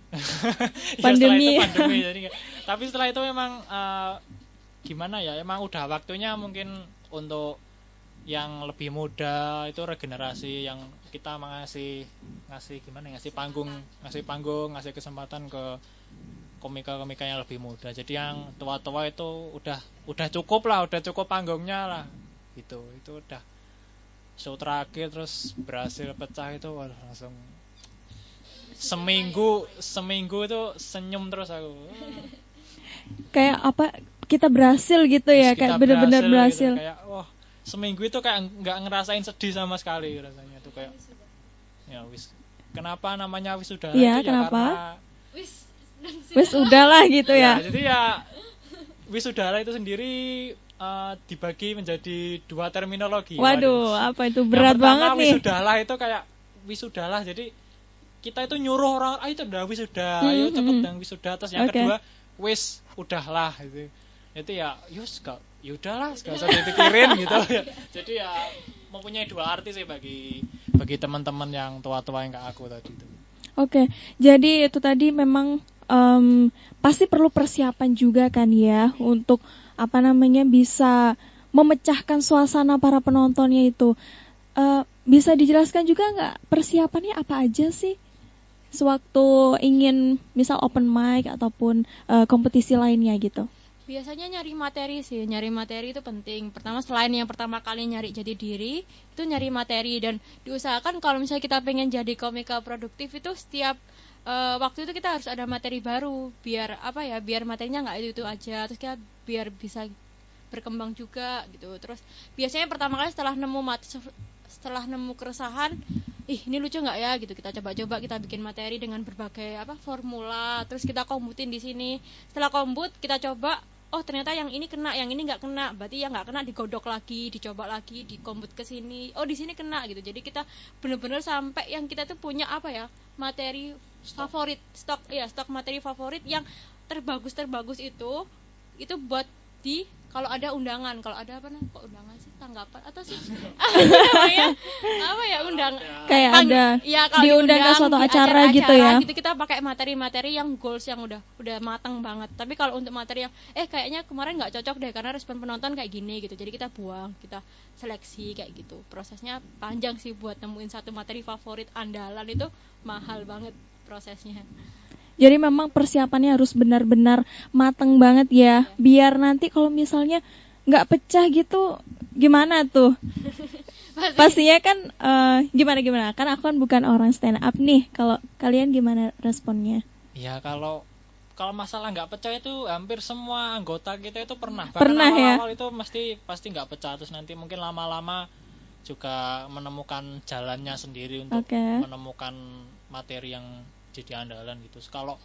ya setelah Pandemi. itu pandemi jadi tapi setelah itu memang eh, gimana ya emang udah waktunya mungkin untuk yang lebih muda itu regenerasi yang kita mengasih ngasih gimana ya, ngasih panggung ngasih panggung ngasih kesempatan ke komika-komika yang lebih muda jadi yang tua-tua itu udah udah cukup lah udah cukup panggungnya lah gitu itu udah show terakhir terus berhasil pecah itu wah, langsung seminggu seminggu itu senyum terus aku Kayak apa? Kita berhasil gitu ya, Terus kayak benar-benar berhasil. gitu, kayak wah seminggu itu kayak nggak ngerasain sedih sama sekali rasanya tuh kayak ya wis kenapa namanya wisuda Iya, itu ya kenapa? karena wis udahlah gitu Ya, ya. jadi ya wisudara itu sendiri eh, dibagi menjadi dua terminologi. Waduh, apa itu Yang berat pertama, banget nih. Wisudalah itu kayak wisudalah. Jadi kita itu nyuruh orang, ayo itu udah wisuda, ayo Hmm, cepet hmm. dan wisuda. Terus yang Oke. kedua, wis udahlah gitu. Itu ya, yus gak, yaudahlah, gak usah dipikirin gitu. Jadi ya mempunyai dua arti sih bagi bagi teman-teman yang tua-tua yang kayak aku tadi itu. Oke, jadi itu tadi memang em, pasti perlu persiapan juga kan ya untuk apa namanya bisa memecahkan suasana para penontonnya itu. Eh, bisa dijelaskan juga nggak persiapannya apa aja sih? sewaktu ingin misal open mic ataupun eh, kompetisi lainnya gitu? Biasanya nyari materi sih, nyari materi itu penting. Pertama selain yang pertama kali nyari jadi diri, itu nyari materi. Dan diusahakan kalau misalnya kita pengen jadi komika produktif itu setiap eh, waktu itu kita harus ada materi baru. Biar apa ya, biar materinya nggak itu itu aja, terus kita biar bisa berkembang juga gitu. Terus biasanya pertama kali setelah nemu mat setelah nemu keresahan, ih ini lucu nggak ya? Gitu. Kita coba-coba kita bikin materi dengan berbagai apa formula, terus kita kombutin di sini. Setelah kombut kita coba oh ternyata yang ini kena yang ini nggak kena. Berarti yang nggak kena digodok lagi dicoba lagi dikombut ke sini. Oh di sini kena gitu. Jadi kita bener-bener sampai yang kita tuh punya apa ya? Materi favorit stok ya stok materi favorit yang terbagus terbagus itu itu buat di kalau ada undangan. Kalau ada apa namanya? Kok undangan sih tanggapan atau sih? Apa namanya apa ya undang Kayak Tang- ada ya, kalau diundang ke diundang suatu di acara gitu ya? gitu. Kita pakai materi-materi yang goals yang udah udah matang banget. Tapi kalau untuk materi yang eh kayaknya kemarin nggak cocok deh karena respon penonton kayak gini gitu. Jadi kita buang kita seleksi kayak gitu. Prosesnya panjang sih buat nemuin satu materi favorit andalan. Itu mahal banget prosesnya. Jadi memang persiapannya harus benar-benar mateng banget ya, biar nanti kalau misalnya nggak pecah gitu, gimana tuh? Pasti- Pastinya kan eh, gimana gimana? Kan aku kan bukan orang stand up nih. Kalau kalian gimana responnya? Ya kalau kalau masalah nggak pecah itu hampir semua anggota kita itu pernah. Bahkan Pernah ya? awal-awal itu mesti pasti nggak pecah terus nanti mungkin lama-lama juga menemukan jalannya sendiri untuk Oke. menemukan materi yang jadi andalan gitu. Terus Kalau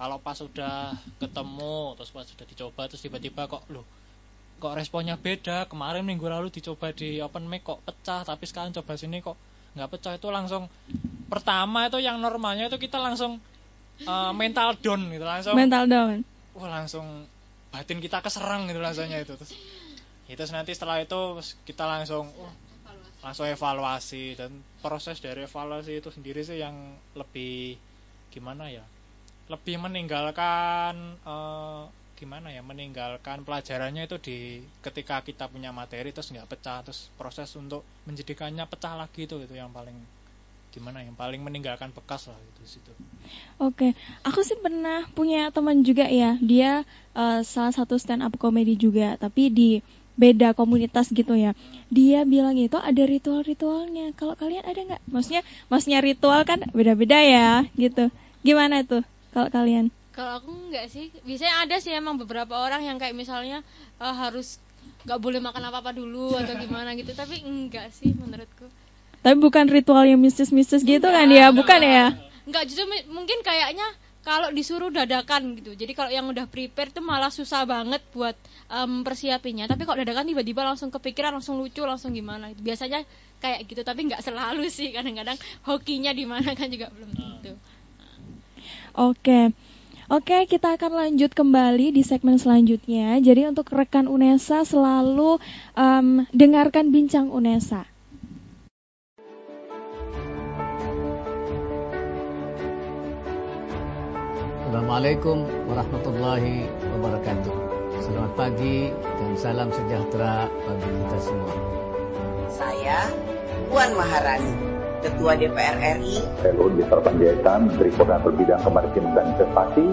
kalau pas sudah ketemu terus pas sudah dicoba terus tiba-tiba kok loh kok responnya beda. Kemarin minggu lalu dicoba di open mic kok pecah tapi sekarang coba sini kok nggak pecah. Itu langsung pertama itu yang normalnya itu kita langsung eh, mental down gitu langsung Mental down. wah langsung batin kita keserang gitu rasanya itu. Terus itu nanti setelah itu kita langsung wah, langsung evaluasi dan proses dari evaluasi itu sendiri sih yang lebih gimana ya? Lebih meninggalkan eh, gimana ya meninggalkan pelajarannya itu di ketika kita punya materi terus nggak pecah terus proses untuk menjadikannya pecah lagi itu itu yang paling gimana yang paling meninggalkan bekas lah itu situ Oke, aku sih pernah punya teman juga ya. Dia eh, salah satu stand up comedy juga, tapi di beda komunitas gitu ya. Dia bilang itu ada ritual-ritualnya. Kalau kalian ada nggak? Maksudnya, maksudnya ritual kan beda-beda ya, gitu. Gimana tuh kalau kalian? Kalau aku enggak sih, biasanya ada sih emang beberapa orang yang kayak misalnya eh, harus nggak boleh makan apa apa dulu atau gimana gitu, tapi enggak sih menurutku. Tapi bukan ritual yang mistis-mistis gitu kan ya, bukan ya? Enggak justru mi- mungkin kayaknya kalau disuruh dadakan gitu. Jadi kalau yang udah prepare tuh malah susah banget buat persiapinya. Tapi kalau dadakan tiba-tiba langsung kepikiran, langsung lucu, langsung gimana gitu. Biasanya kayak gitu, tapi nggak selalu sih. Kadang-kadang hokinya di mana kan juga belum tentu. Oke. Oke, kita akan lanjut kembali di segmen selanjutnya. Jadi untuk rekan UNESA selalu em, dengarkan bincang UNESA. Assalamualaikum warahmatullahi wabarakatuh. Selamat pagi dan salam sejahtera bagi kita semua. Saya Puan Maharani, Ketua DPR RI Saya Luhut Binsar Panjaitan, Menteri Koordinator Bidang Kemaritiman dan Investasi.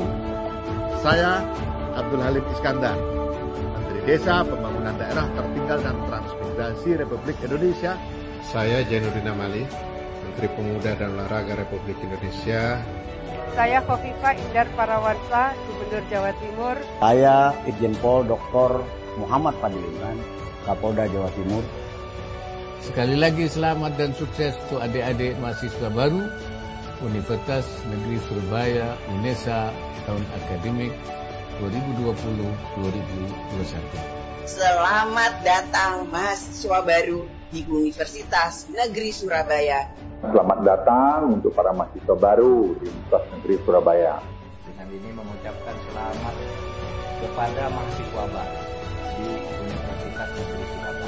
Saya Abdul Halim Iskandar, Menteri Desa, Pembangunan Daerah Tertinggal dan Transmigrasi Republik Indonesia. Saya Jainuddin Amali, Menteri Pemuda dan Olahraga Republik Indonesia. Saya Kofifa Indar Parawansa, Gubernur Jawa Timur. Saya Irjen Pol Dr. Muhammad Fadliman, Kapolda Jawa Timur. Sekali lagi selamat dan sukses untuk adik-adik mahasiswa baru Universitas Negeri Surabaya UNESA tahun akademik 2020-2021. Selamat datang mahasiswa baru di Universitas Negeri Surabaya. Selamat datang untuk para mahasiswa baru di Universitas Negeri Surabaya. Dengan ini mengucapkan selamat kepada mahasiswa baru di Universitas Negeri Surabaya.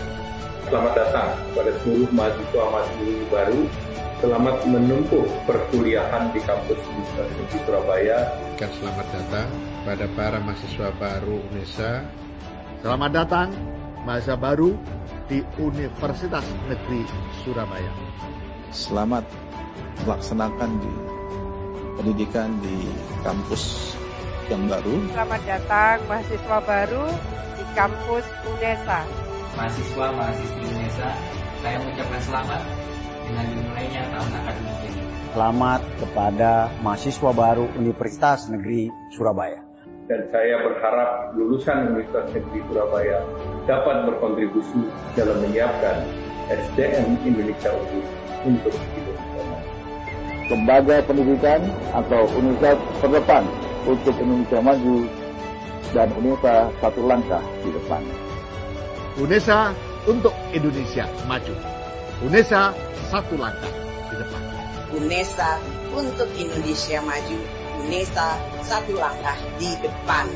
Selamat datang kepada seluruh mahasiswa-mahasiswa baru. Selamat menempuh perkuliahan di kampus Universitas Negeri Surabaya. Dan selamat datang pada para mahasiswa baru UNESA. Selamat datang mahasiswa baru di Universitas Negeri Surabaya. Selamat melaksanakan di pendidikan di kampus yang baru. Selamat datang mahasiswa baru di kampus UNESA. Mahasiswa mahasiswi UNESA, saya mengucapkan selamat dengan dimulainya tahun akademik ini. Selamat kepada mahasiswa baru Universitas Negeri Surabaya. Dan saya berharap lulusan Universitas Negeri Surabaya dapat berkontribusi dalam menyiapkan SDM Indonesia unggul untuk Indonesia. Lembaga pendidikan atau universitas terdepan untuk Indonesia maju dan UNESA satu langkah di depan. UNESA untuk Indonesia maju. UNESA satu langkah di depan. UNESA untuk Indonesia maju. UNESA satu langkah di depan.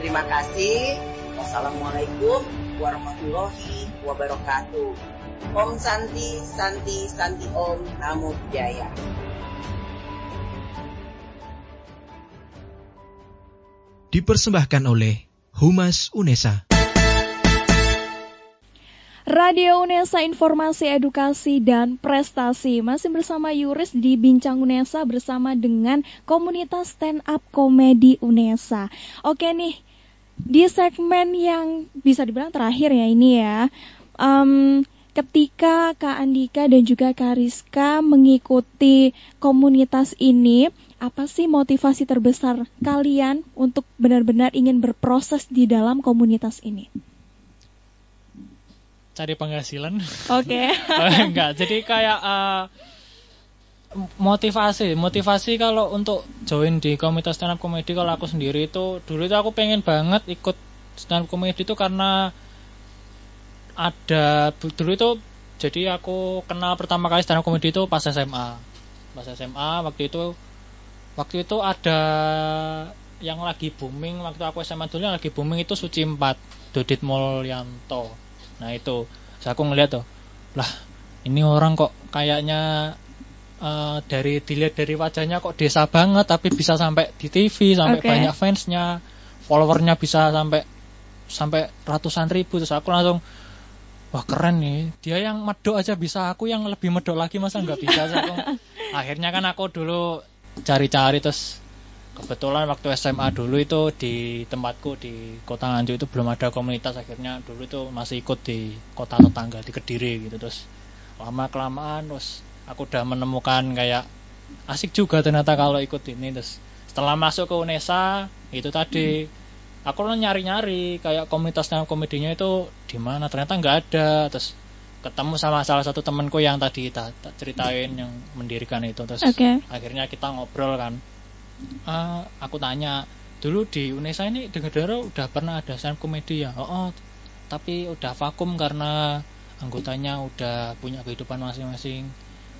Terima kasih. Wassalamualaikum warahmatullahi wabarakatuh. Om Santi, Santi, Santi Om, Namo Buddhaya. Dipersembahkan oleh Humas UNESA. Radio UNESA Informasi Edukasi dan Prestasi masih bersama Yuris di Bincang UNESA bersama dengan komunitas stand up komedi UNESA. Oke nih, di segmen yang bisa dibilang terakhir ya ini ya, um, ketika Kak Andika dan juga Kak Rizka mengikuti komunitas ini, apa sih motivasi terbesar kalian untuk benar-benar ingin berproses di dalam komunitas ini? Cari penghasilan. Oke. Okay. Enggak, jadi kayak uh, motivasi, motivasi kalau untuk join di komunitas stand up comedy kalau aku sendiri itu dulu itu aku pengen banget ikut stand up comedy itu karena ada dulu itu jadi aku kenal pertama kali stand up comedy itu pas SMA. Pas SMA waktu itu waktu itu ada yang lagi booming waktu aku SMA dulu yang lagi booming itu Suci 4 Dodit Mulyanto nah itu. Saya aku ngeliat tuh lah ini orang kok kayaknya uh, dari dilihat dari wajahnya kok desa banget tapi bisa sampai di TV sampai okay. banyak fansnya followernya bisa sampai sampai ratusan ribu. Terus aku langsung wah keren nih. Dia yang medok aja bisa aku yang lebih medok lagi masa nggak bisa? Aku, akhirnya kan aku dulu cari-cari terus kebetulan waktu SMA dulu itu di tempatku di kota Nganjuk itu belum ada komunitas. Akhirnya dulu itu masih ikut di kota tetangga di Kediri gitu. Terus lama kelamaan terus aku udah menemukan kayak asik juga ternyata kalau ikut ini. Terus setelah masuk ke UNESA itu tadi aku nyari-nyari kayak komunitasnya komedinya itu di mana. Ternyata nggak ada. Terus ketemu sama salah satu temanku yang tadi tak, ceritain yang mendirikan itu. Terus okay. akhirnya kita ngobrol kan uh, aku tanya dulu di UNESA ini dengar-dengar udah pernah ada stand komedi ya oh, oh tapi udah vakum karena anggotanya udah punya kehidupan masing-masing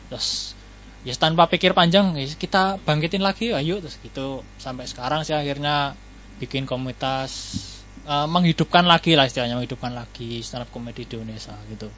terus ya tanpa pikir panjang ya kita bangkitin lagi ayo terus gitu sampai sekarang sih akhirnya bikin komunitas uh, menghidupkan lagi lah istilahnya menghidupkan lagi stand up komedi di Indonesia gitu.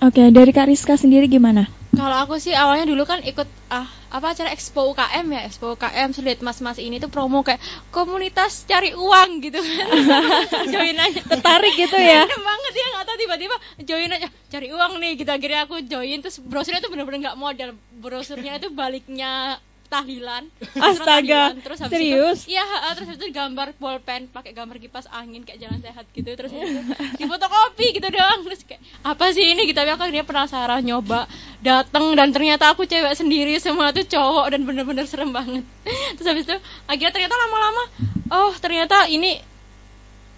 Oke, okay, dari Kak Rizka sendiri gimana? Kalau aku sih awalnya dulu kan ikut ah apa acara Expo UKM ya, Expo UKM sulit mas-mas ini tuh promo kayak komunitas cari uang gitu kan. join aja. Tertarik gitu ya. banget ya nggak tahu tiba-tiba join aja cari uang nih gitu akhirnya aku join terus brosurnya tuh bener-bener nggak modal brosurnya itu baliknya tahlilan astaga terus habis serius? Iya terus habis itu gambar bolpen pakai gambar kipas angin kayak jalan sehat gitu. Terus itu di fotokopi gitu doang. Terus kayak apa sih ini? Gitu tapi aku akhirnya penasaran nyoba datang dan ternyata aku cewek sendiri semua tuh cowok dan bener-bener serem banget. Terus habis itu akhirnya ternyata lama-lama oh ternyata ini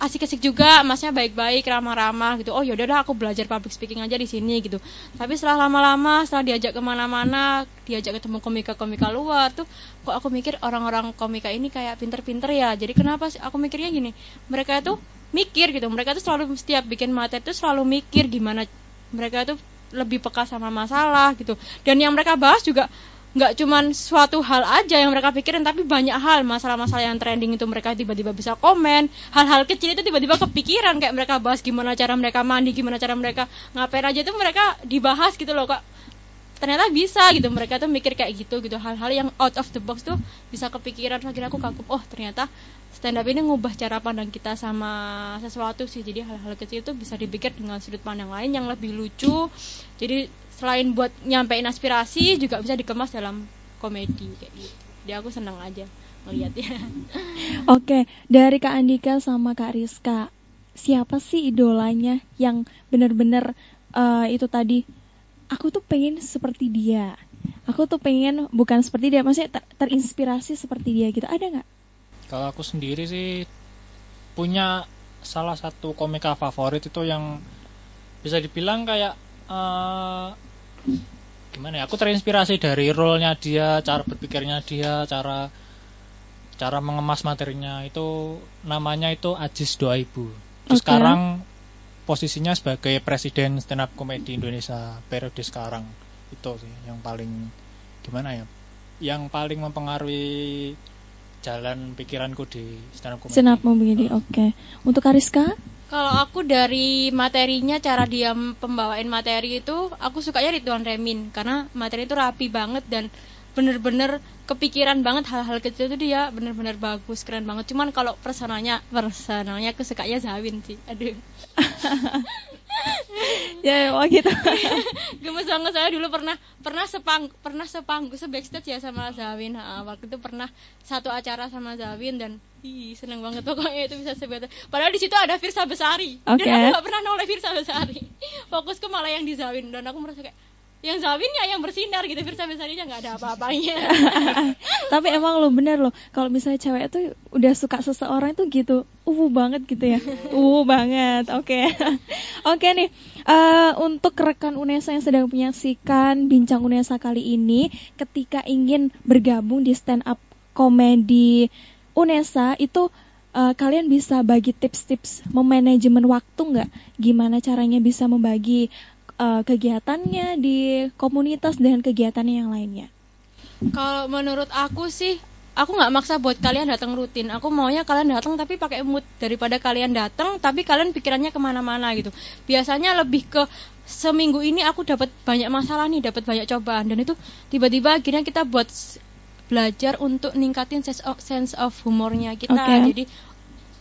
asik-asik juga masnya baik-baik ramah-ramah gitu. Oh yaudah aku belajar public speaking aja di sini gitu. Tapi setelah lama-lama setelah diajak ke mana-mana diajak ketemu komika-komika luar tuh kok aku mikir orang-orang komika ini kayak pinter-pinter ya? Jadi kenapa sih? Aku mikirnya gini mereka itu mikir gitu. Mereka tuh selalu setiap bikin materi tuh selalu mikir gimana mereka tuh lebih peka sama masalah gitu. Dan yang mereka bahas juga nggak cuman suatu hal aja yang mereka pikirin tapi banyak hal. Masalah-masalah yang trending itu mereka tiba-tiba bisa komen. Hal-hal kecil itu tiba-tiba kepikiran kayak mereka bahas gimana cara mereka mandi gimana cara mereka ngapain aja itu mereka dibahas gitu loh kak. Ternyata bisa gitu mereka tuh mikir kayak gitu gitu. Hal-hal yang out of the box tuh bisa kepikiran. Akhirnya aku kagum oh ternyata stand up ini ngubah cara pandang kita sama sesuatu sih. Jadi hal-hal kecil itu bisa dipikir dengan sudut pandang lain yang lebih lucu. Jadi selain buat nyampein aspirasi juga bisa dikemas dalam komedi kayak gitu dia aku senang aja ngelihatnya Oke, dari Kak Andika sama Kak Rizka, siapa sih idolanya yang benar-benar eh, itu tadi? Aku tuh pengen seperti dia. Aku tuh pengen bukan seperti dia, maksudnya ter- terinspirasi seperti dia gitu. Ada nggak? Kalau aku sendiri sih punya salah satu komika favorit itu yang bisa dibilang kayak eh, gimana ya? Aku terinspirasi dari role-nya dia, cara berpikirnya dia, cara cara mengemas materinya itu namanya itu Ajis Doaibu. Terus Oke. sekarang posisinya sebagai presiden stand up comedy Indonesia periode sekarang. Itu sih yang paling gimana ya? Yang paling mempengaruhi jalan pikiranku di stand up comedy. Senap mau begini. Oke. Untuk Kak Rizka? Kalau aku dari materinya, cara dia pembawain materi itu, aku sukanya Ridwan Remin karena materi itu rapi banget dan bener-bener kepikiran banget hal-hal kecil itu dia bener-bener bagus, keren banget. Cuman kalau personalnya, aku sukanya Zawin sih. Aduh. Ya, oh gitu. Gemes banget saya dulu pernah pernah sepang pernah sepanggu sebackstage ya sama Zawin. Ha, waktu itu pernah satu acara sama Zawin dan ih seneng banget pokoknya itu bisa sebatas. Padahal di situ ada Firsa Besari. Oke. Dan aku gak pernah noleh Firsa Besari. Fokusku malah yang di Zawin dan aku merasa kayak yang Zawin ya yang bersinar gitu Firsa Besarinya nggak ada apa-apanya. Tapi emang lo bener loh, kalau misalnya cewek tuh udah suka seseorang tuh gitu, uh banget gitu ya, uh banget. Oke, oke nih. eh, untuk rekan Unesa yang sedang menyaksikan bincang Unesa kali ini, ketika ingin bergabung di stand up komedi Unesa itu eh, kalian bisa bagi tips-tips memanajemen waktu nggak? Gimana caranya bisa membagi eh, kegiatannya di komunitas dan kegiatannya yang lainnya? Kalau menurut aku sih, aku nggak maksa buat kalian datang rutin. Aku maunya kalian datang tapi pakai mood daripada kalian datang tapi kalian pikirannya ke mana-mana gitu. Biasanya lebih ke seminggu ini aku dapat banyak masalah nih, dapat banyak cobaan dan itu tiba-tiba akhirnya kita buat belajar untuk ningkatin sense of, sense of humornya kita. Oke. Jadi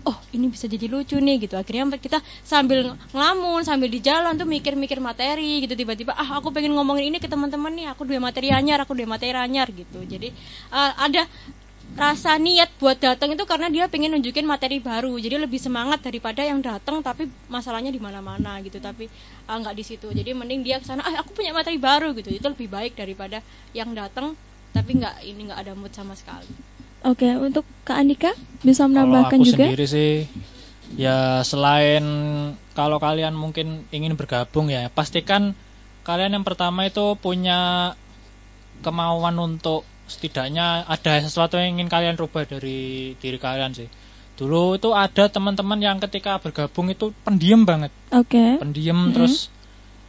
oh ini bisa jadi lucu nih gitu. Akhirnya kita sambil ngelamun sambil di jalan tuh mikir-mikir materi gitu. Tiba-tiba ah aku pengen ngomongin ini ke teman-teman nih. Aku dua materi anyar aku dua materi anyar gitu. Jadi eh, ada rasa niat buat datang itu karena dia pengen nunjukin materi baru. Jadi lebih semangat daripada yang datang tapi masalahnya di mana-mana gitu. Tapi ah, nggak di situ. Jadi mending dia ke sana ah aku punya materi baru gitu. Itu lebih baik daripada yang datang tapi nggak ini nggak ada mood sama sekali Oke, untuk Kak Andika bisa Kalau menambahkan aku juga? sendiri sih ya selain kalau kalian mungkin ingin bergabung ya pastikan kalian yang pertama itu punya kemauan untuk setidaknya ada sesuatu yang ingin kalian rubah dari diri kalian sih. Dulu itu ada teman-teman yang ketika bergabung itu pendiam banget, Oke. pendiam Mhm. terus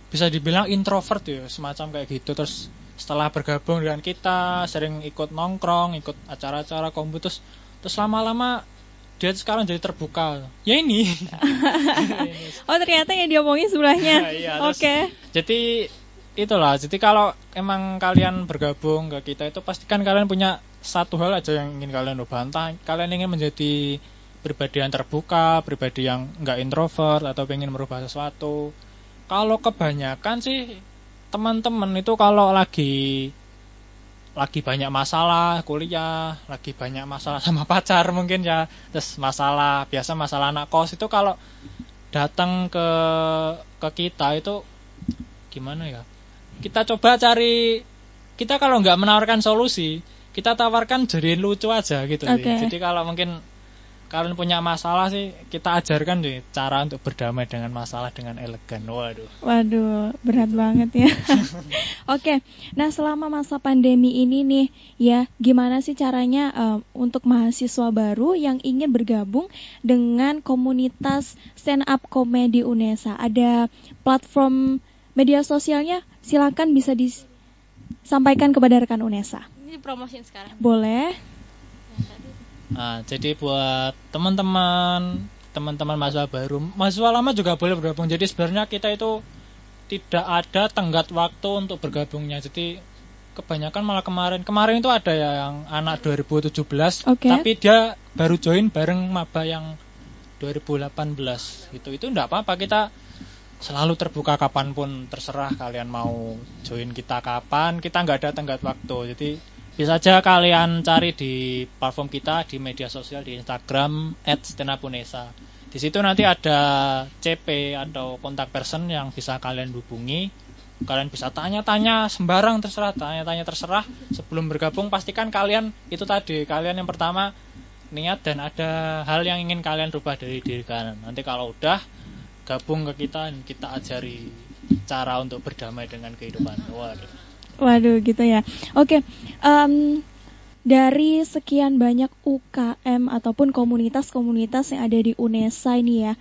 bisa dibilang introvert ya semacam kayak gitu terus setelah bergabung dengan kita sering ikut nongkrong ikut acara-acara kombu terus lama-lama dia sekarang jadi terbuka. Ya ini. Oh ternyata yang diomongin sebelahnya. Iya, Oke. terus- jadi itulah. Jadi kalau emang kalian bergabung ke kita itu pastikan kalian punya satu hal aja yang ingin kalian ubah. Entah kalian ingin menjadi pribadi yang terbuka pribadi yang nggak introvert atau pengen merubah sesuatu. Kalau kebanyakan sih teman-teman itu kalau lagi lagi banyak masalah kuliah, lagi banyak masalah sama pacar mungkin ya, terus masalah biasa masalah anak kos itu kalau datang ke ke kita itu gimana ya? Kita coba cari kita kalau nggak menawarkan solusi, kita tawarkan jadiin lucu aja gitu sih. Oke. Jadi kalau mungkin kalian punya masalah sih kita ajarkan deh cara untuk berdamai dengan masalah dengan elegan. Waduh. Waduh, berat banget ya. Oke, nah selama masa pandemi ini nih, ya gimana sih caranya eh, untuk mahasiswa baru yang ingin bergabung dengan komunitas stand up comedy UNESA? Ada platform media sosialnya? Silakan bisa disampaikan kepada rekan UNESA. ini promosiin sekarang Boleh? Nah, jadi buat teman-teman, teman-teman mahasiswa baru, mahasiswa lama juga boleh bergabung. Jadi sebenarnya kita itu tidak ada tenggat waktu untuk bergabungnya. Jadi kebanyakan malah kemarin, kemarin itu ada ya yang anak 2017, Oke. tapi dia baru join bareng maba yang 2018 gitu. Itu enggak apa-apa kita selalu terbuka kapan pun terserah kalian mau join kita kapan kita nggak ada tenggat waktu jadi Bisa aja kalian cari di platform kita di media sosial di Instagram @stenapunesa. Di situ nanti ada CP atau kontak person yang bisa kalian hubungi. Kalian bisa tanya-tanya sembarang terserah, tanya-tanya terserah. Sebelum bergabung pastikan kalian itu tadi, kalian yang pertama niat dan ada hal yang ingin kalian rubah dari diri kalian. Nanti kalau udah gabung ke kita kita ajari cara untuk berdamai dengan kehidupan. Waduh. Waduh gitu ya. Oke, em, dari sekian banyak UKM ataupun komunitas-komunitas yang ada di UNESA ini ya,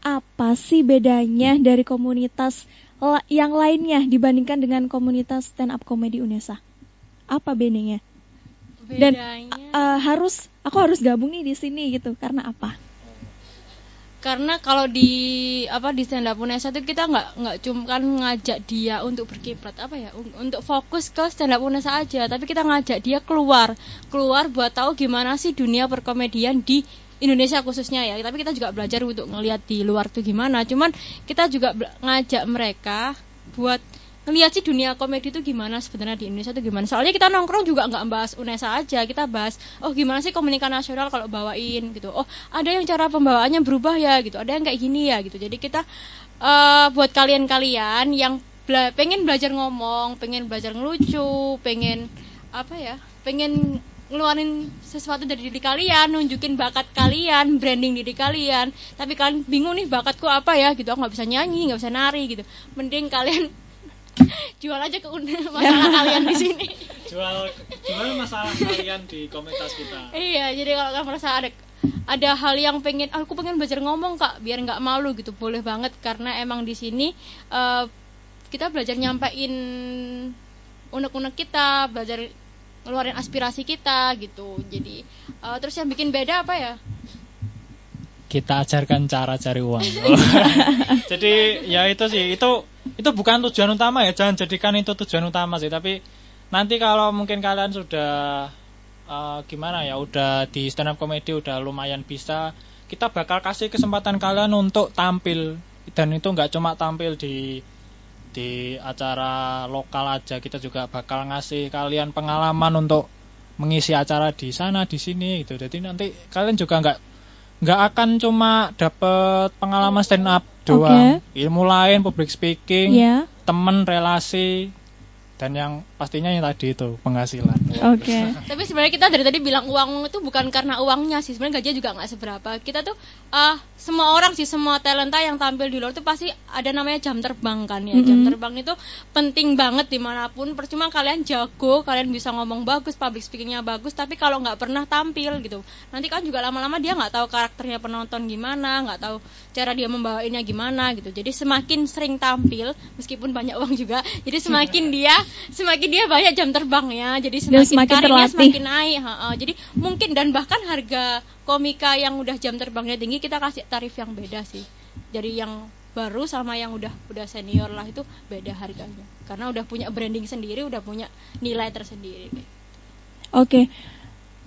apa sih bedanya dari komunitas yang lainnya dibandingkan dengan komunitas stand up comedy UNESA? Apa bedanya? Dan Bedanya eh, harus aku harus gabung nih di sini gitu karena apa? Karena kalau di apa di stand up Unesa itu kita nggak nggak cuma kan ngajak dia untuk berkiblat apa ya un- untuk fokus ke stand up Unesa aja. Tapi kita ngajak dia keluar keluar buat tahu gimana sih dunia perkomedian di Indonesia khususnya ya. Tapi kita juga belajar untuk ngelihat di luar tuh gimana. Cuman kita juga ngajak mereka buat ngelihat sih dunia komedi itu gimana sebenarnya di Indonesia itu gimana. Soalnya kita nongkrong juga nggak bahas Unesa aja kita bahas oh gimana sih komunikasi nasional kalau bawain? gitu. Oh ada yang cara pembawaannya berubah ya? gitu. Ada yang kayak gini ya? gitu. Jadi kita eh, buat kalian-kalian yang bela- pengen belajar ngomong pengen belajar ngelucu pengen apa ya pengen ngeluarin sesuatu dari diri kalian nunjukin bakat kalian branding diri kalian tapi kalian bingung nih bakatku apa ya gitu. Aku nggak bisa nyanyi nggak bisa nari gitu. Mending kalian jual aja ke masalah kalian di sini Jual jual masalah kalian di komunitas kita. Iya, jadi kalau kalian merasa ada ada hal yang pengen, "Ah, aku pengen belajar ngomong kak, biar nggak malu gitu, boleh banget karena emang di sini eh, kita belajar nyampein unek-unek kita, belajar ngeluarin aspirasi kita gitu. Jadi eh, terus yang bikin beda apa ya? kita ajarkan cara cari uang. Jadi ya itu sih, itu itu bukan tujuan utama ya, jangan jadikan itu tujuan utama sih. Tapi nanti kalau mungkin kalian sudah eh, gimana ya, udah di stand up comedy udah lumayan bisa, kita bakal kasih kesempatan kalian untuk tampil dan itu nggak cuma tampil di di acara lokal aja, kita juga bakal ngasih kalian pengalaman untuk mengisi acara di sana di sini gitu. Jadi nanti kalian juga nggak nggak akan cuma dapet pengalaman stand up doang, ilmu lain, public speaking, Ya. temen, relasi, dan yang pastinya yang tadi itu penghasilan. Oke. Tapi sebenarnya kita dari tadi bilang uang itu bukan karena uangnya sih. Sebenarnya gajinya juga nggak seberapa. Kita tuh ah semua orang sih semua talenta yang tampil di luar tuh pasti ada namanya jam terbang kan ya. Jam Mhm. terbang itu penting banget di mana pun. Percuma kalian jago, kalian bisa ngomong bagus, public speakingnya bagus. Tapi kalau nggak pernah tampil gitu, nanti kan juga lama-lama dia nggak tahu karakternya penonton gimana, nggak tahu cara dia membawainnya gimana gitu. Jadi semakin sering tampil, meskipun banyak uang juga, jadi semakin dia semakin dia banyak jam terbangnya. Jadi Dan semakin, semakin karirnya terlatih. semakin naik. ha, ha. Jadi mungkin dan bahkan harga komika yang udah jam terbangnya tinggi kita kasih tarif yang beda sih. Jadi yang baru sama yang udah udah senior lah itu beda harganya. Karena udah punya branding sendiri, udah punya nilai tersendiri. Oke.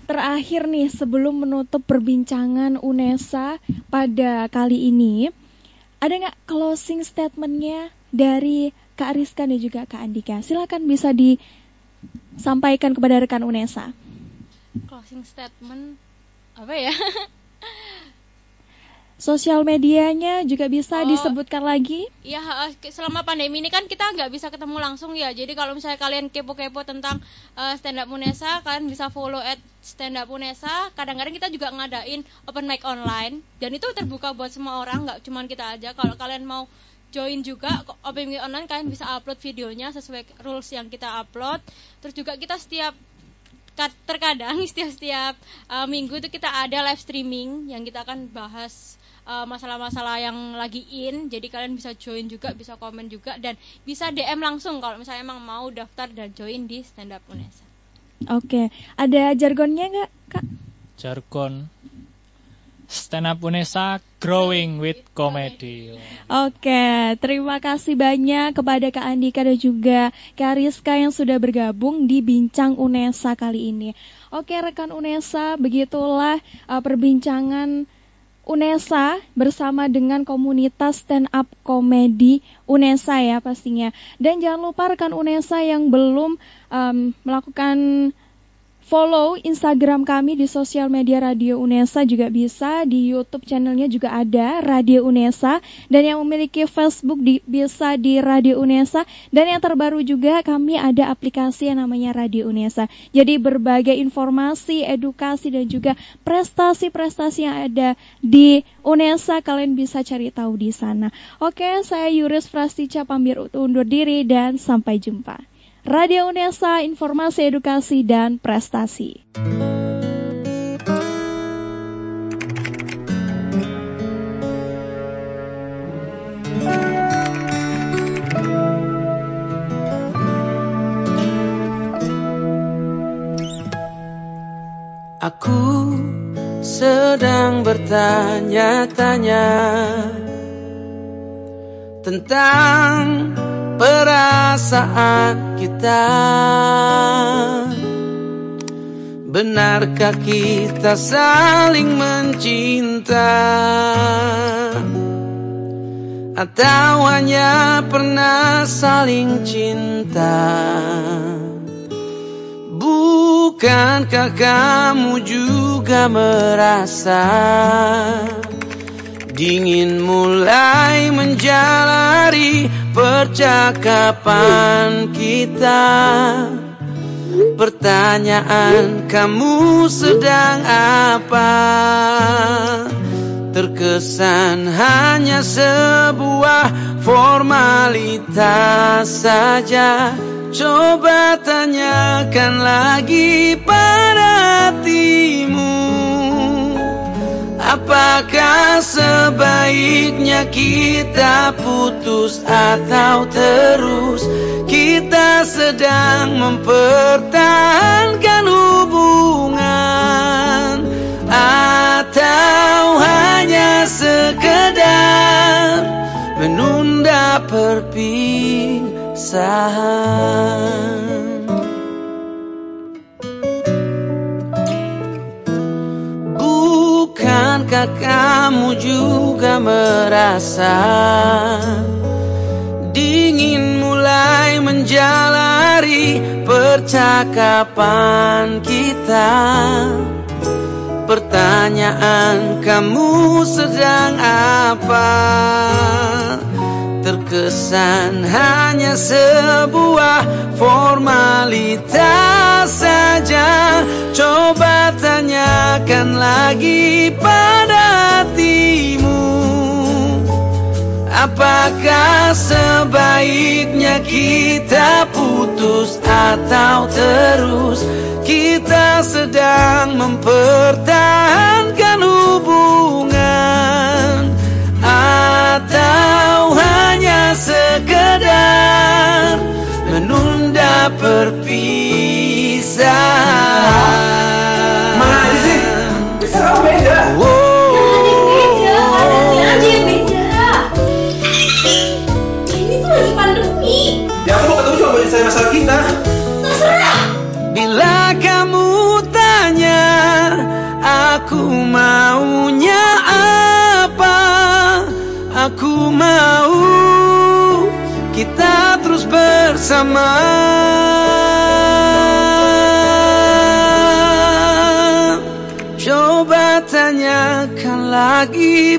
Terakhir nih sebelum menutup perbincangan UNESA pada kali ini, ada nggak closing statementnya dari Kak Rizka dan juga Kak Andika? Silakan bisa disampaikan kepada rekan UNESA. Closing statement apa ya? Sosial medianya juga bisa Oh. disebutkan lagi. Ya selama pandemi ini kan kita nggak bisa ketemu langsung ya. Jadi kalau misalnya kalian kepo-kepo tentang eh, stand up Unesa, kalian bisa follow at stand up Unesa. Kadang-kadang kita juga ngadain open mic online dan itu terbuka buat semua orang, nggak cuma kita aja. Kalau kalian mau join juga mic online, kalian bisa upload videonya sesuai rules yang kita upload. Terus juga kita setiap kad- terkadang setiap-setiap uh, minggu itu kita ada live streaming yang kita akan bahas uh, masalah-masalah yang lagi in jadi kalian bisa join juga bisa komen juga dan bisa DM langsung kalau misalnya emang mau daftar dan join di stand up Unesa Oke, ada jargonnya nggak, Kak? Jargon stand up Unesa growing with comedy. Oke, terima kasih banyak kepada Kak Andika dan juga Kak Rizka yang sudah bergabung di Bincang UNESA kali ini. Oke, rekan UNESA, begitulah uh, perbincangan UNESA bersama dengan komunitas stand up komedi UNESA ya pastinya. Dan jangan lupa rekan UNESA yang belum um, melakukan follow Instagram kami di sosial media Radio Unesa juga bisa, di YouTube channelnya juga ada Radio Unesa dan yang memiliki Facebook di, bisa di Radio Unesa dan yang terbaru juga kami ada aplikasi yang namanya Radio Unesa. Jadi berbagai informasi, edukasi dan juga prestasi-prestasi yang ada di Unesa kalian bisa cari tahu di sana. Oke, saya Yuris Prastica pamit undur diri dan sampai jumpa. Radio Unesa, informasi edukasi dan prestasi. Aku sedang bertanya-tanya tentang perasaan kita. Benarkah kita saling mencinta? Atau hanya pernah saling cinta? Bukankah kamu juga merasa Dingin mulai menjalari percakapan kita. Pertanyaan kamu sedang apa? Terkesan hanya sebuah formalitas saja. Coba tanyakan lagi pada hatimu Apakah sebaiknya kita putus atau terus? Kita sedang mempertahankan hubungan Atau hanya sekedar menunda perpisahan Bukankah kamu juga merasa Dingin mulai menjalari percakapan kita Pertanyaan kamu sedang apa Terkesan hanya sebuah formalitas saja. Coba tanyakan lagi pada hatimu. Apakah sebaiknya kita putus atau terus? Kita sedang mempertahankan hubungan Atau hanya sekedar menunda perpisahan bersama. Coba tanyakan lagi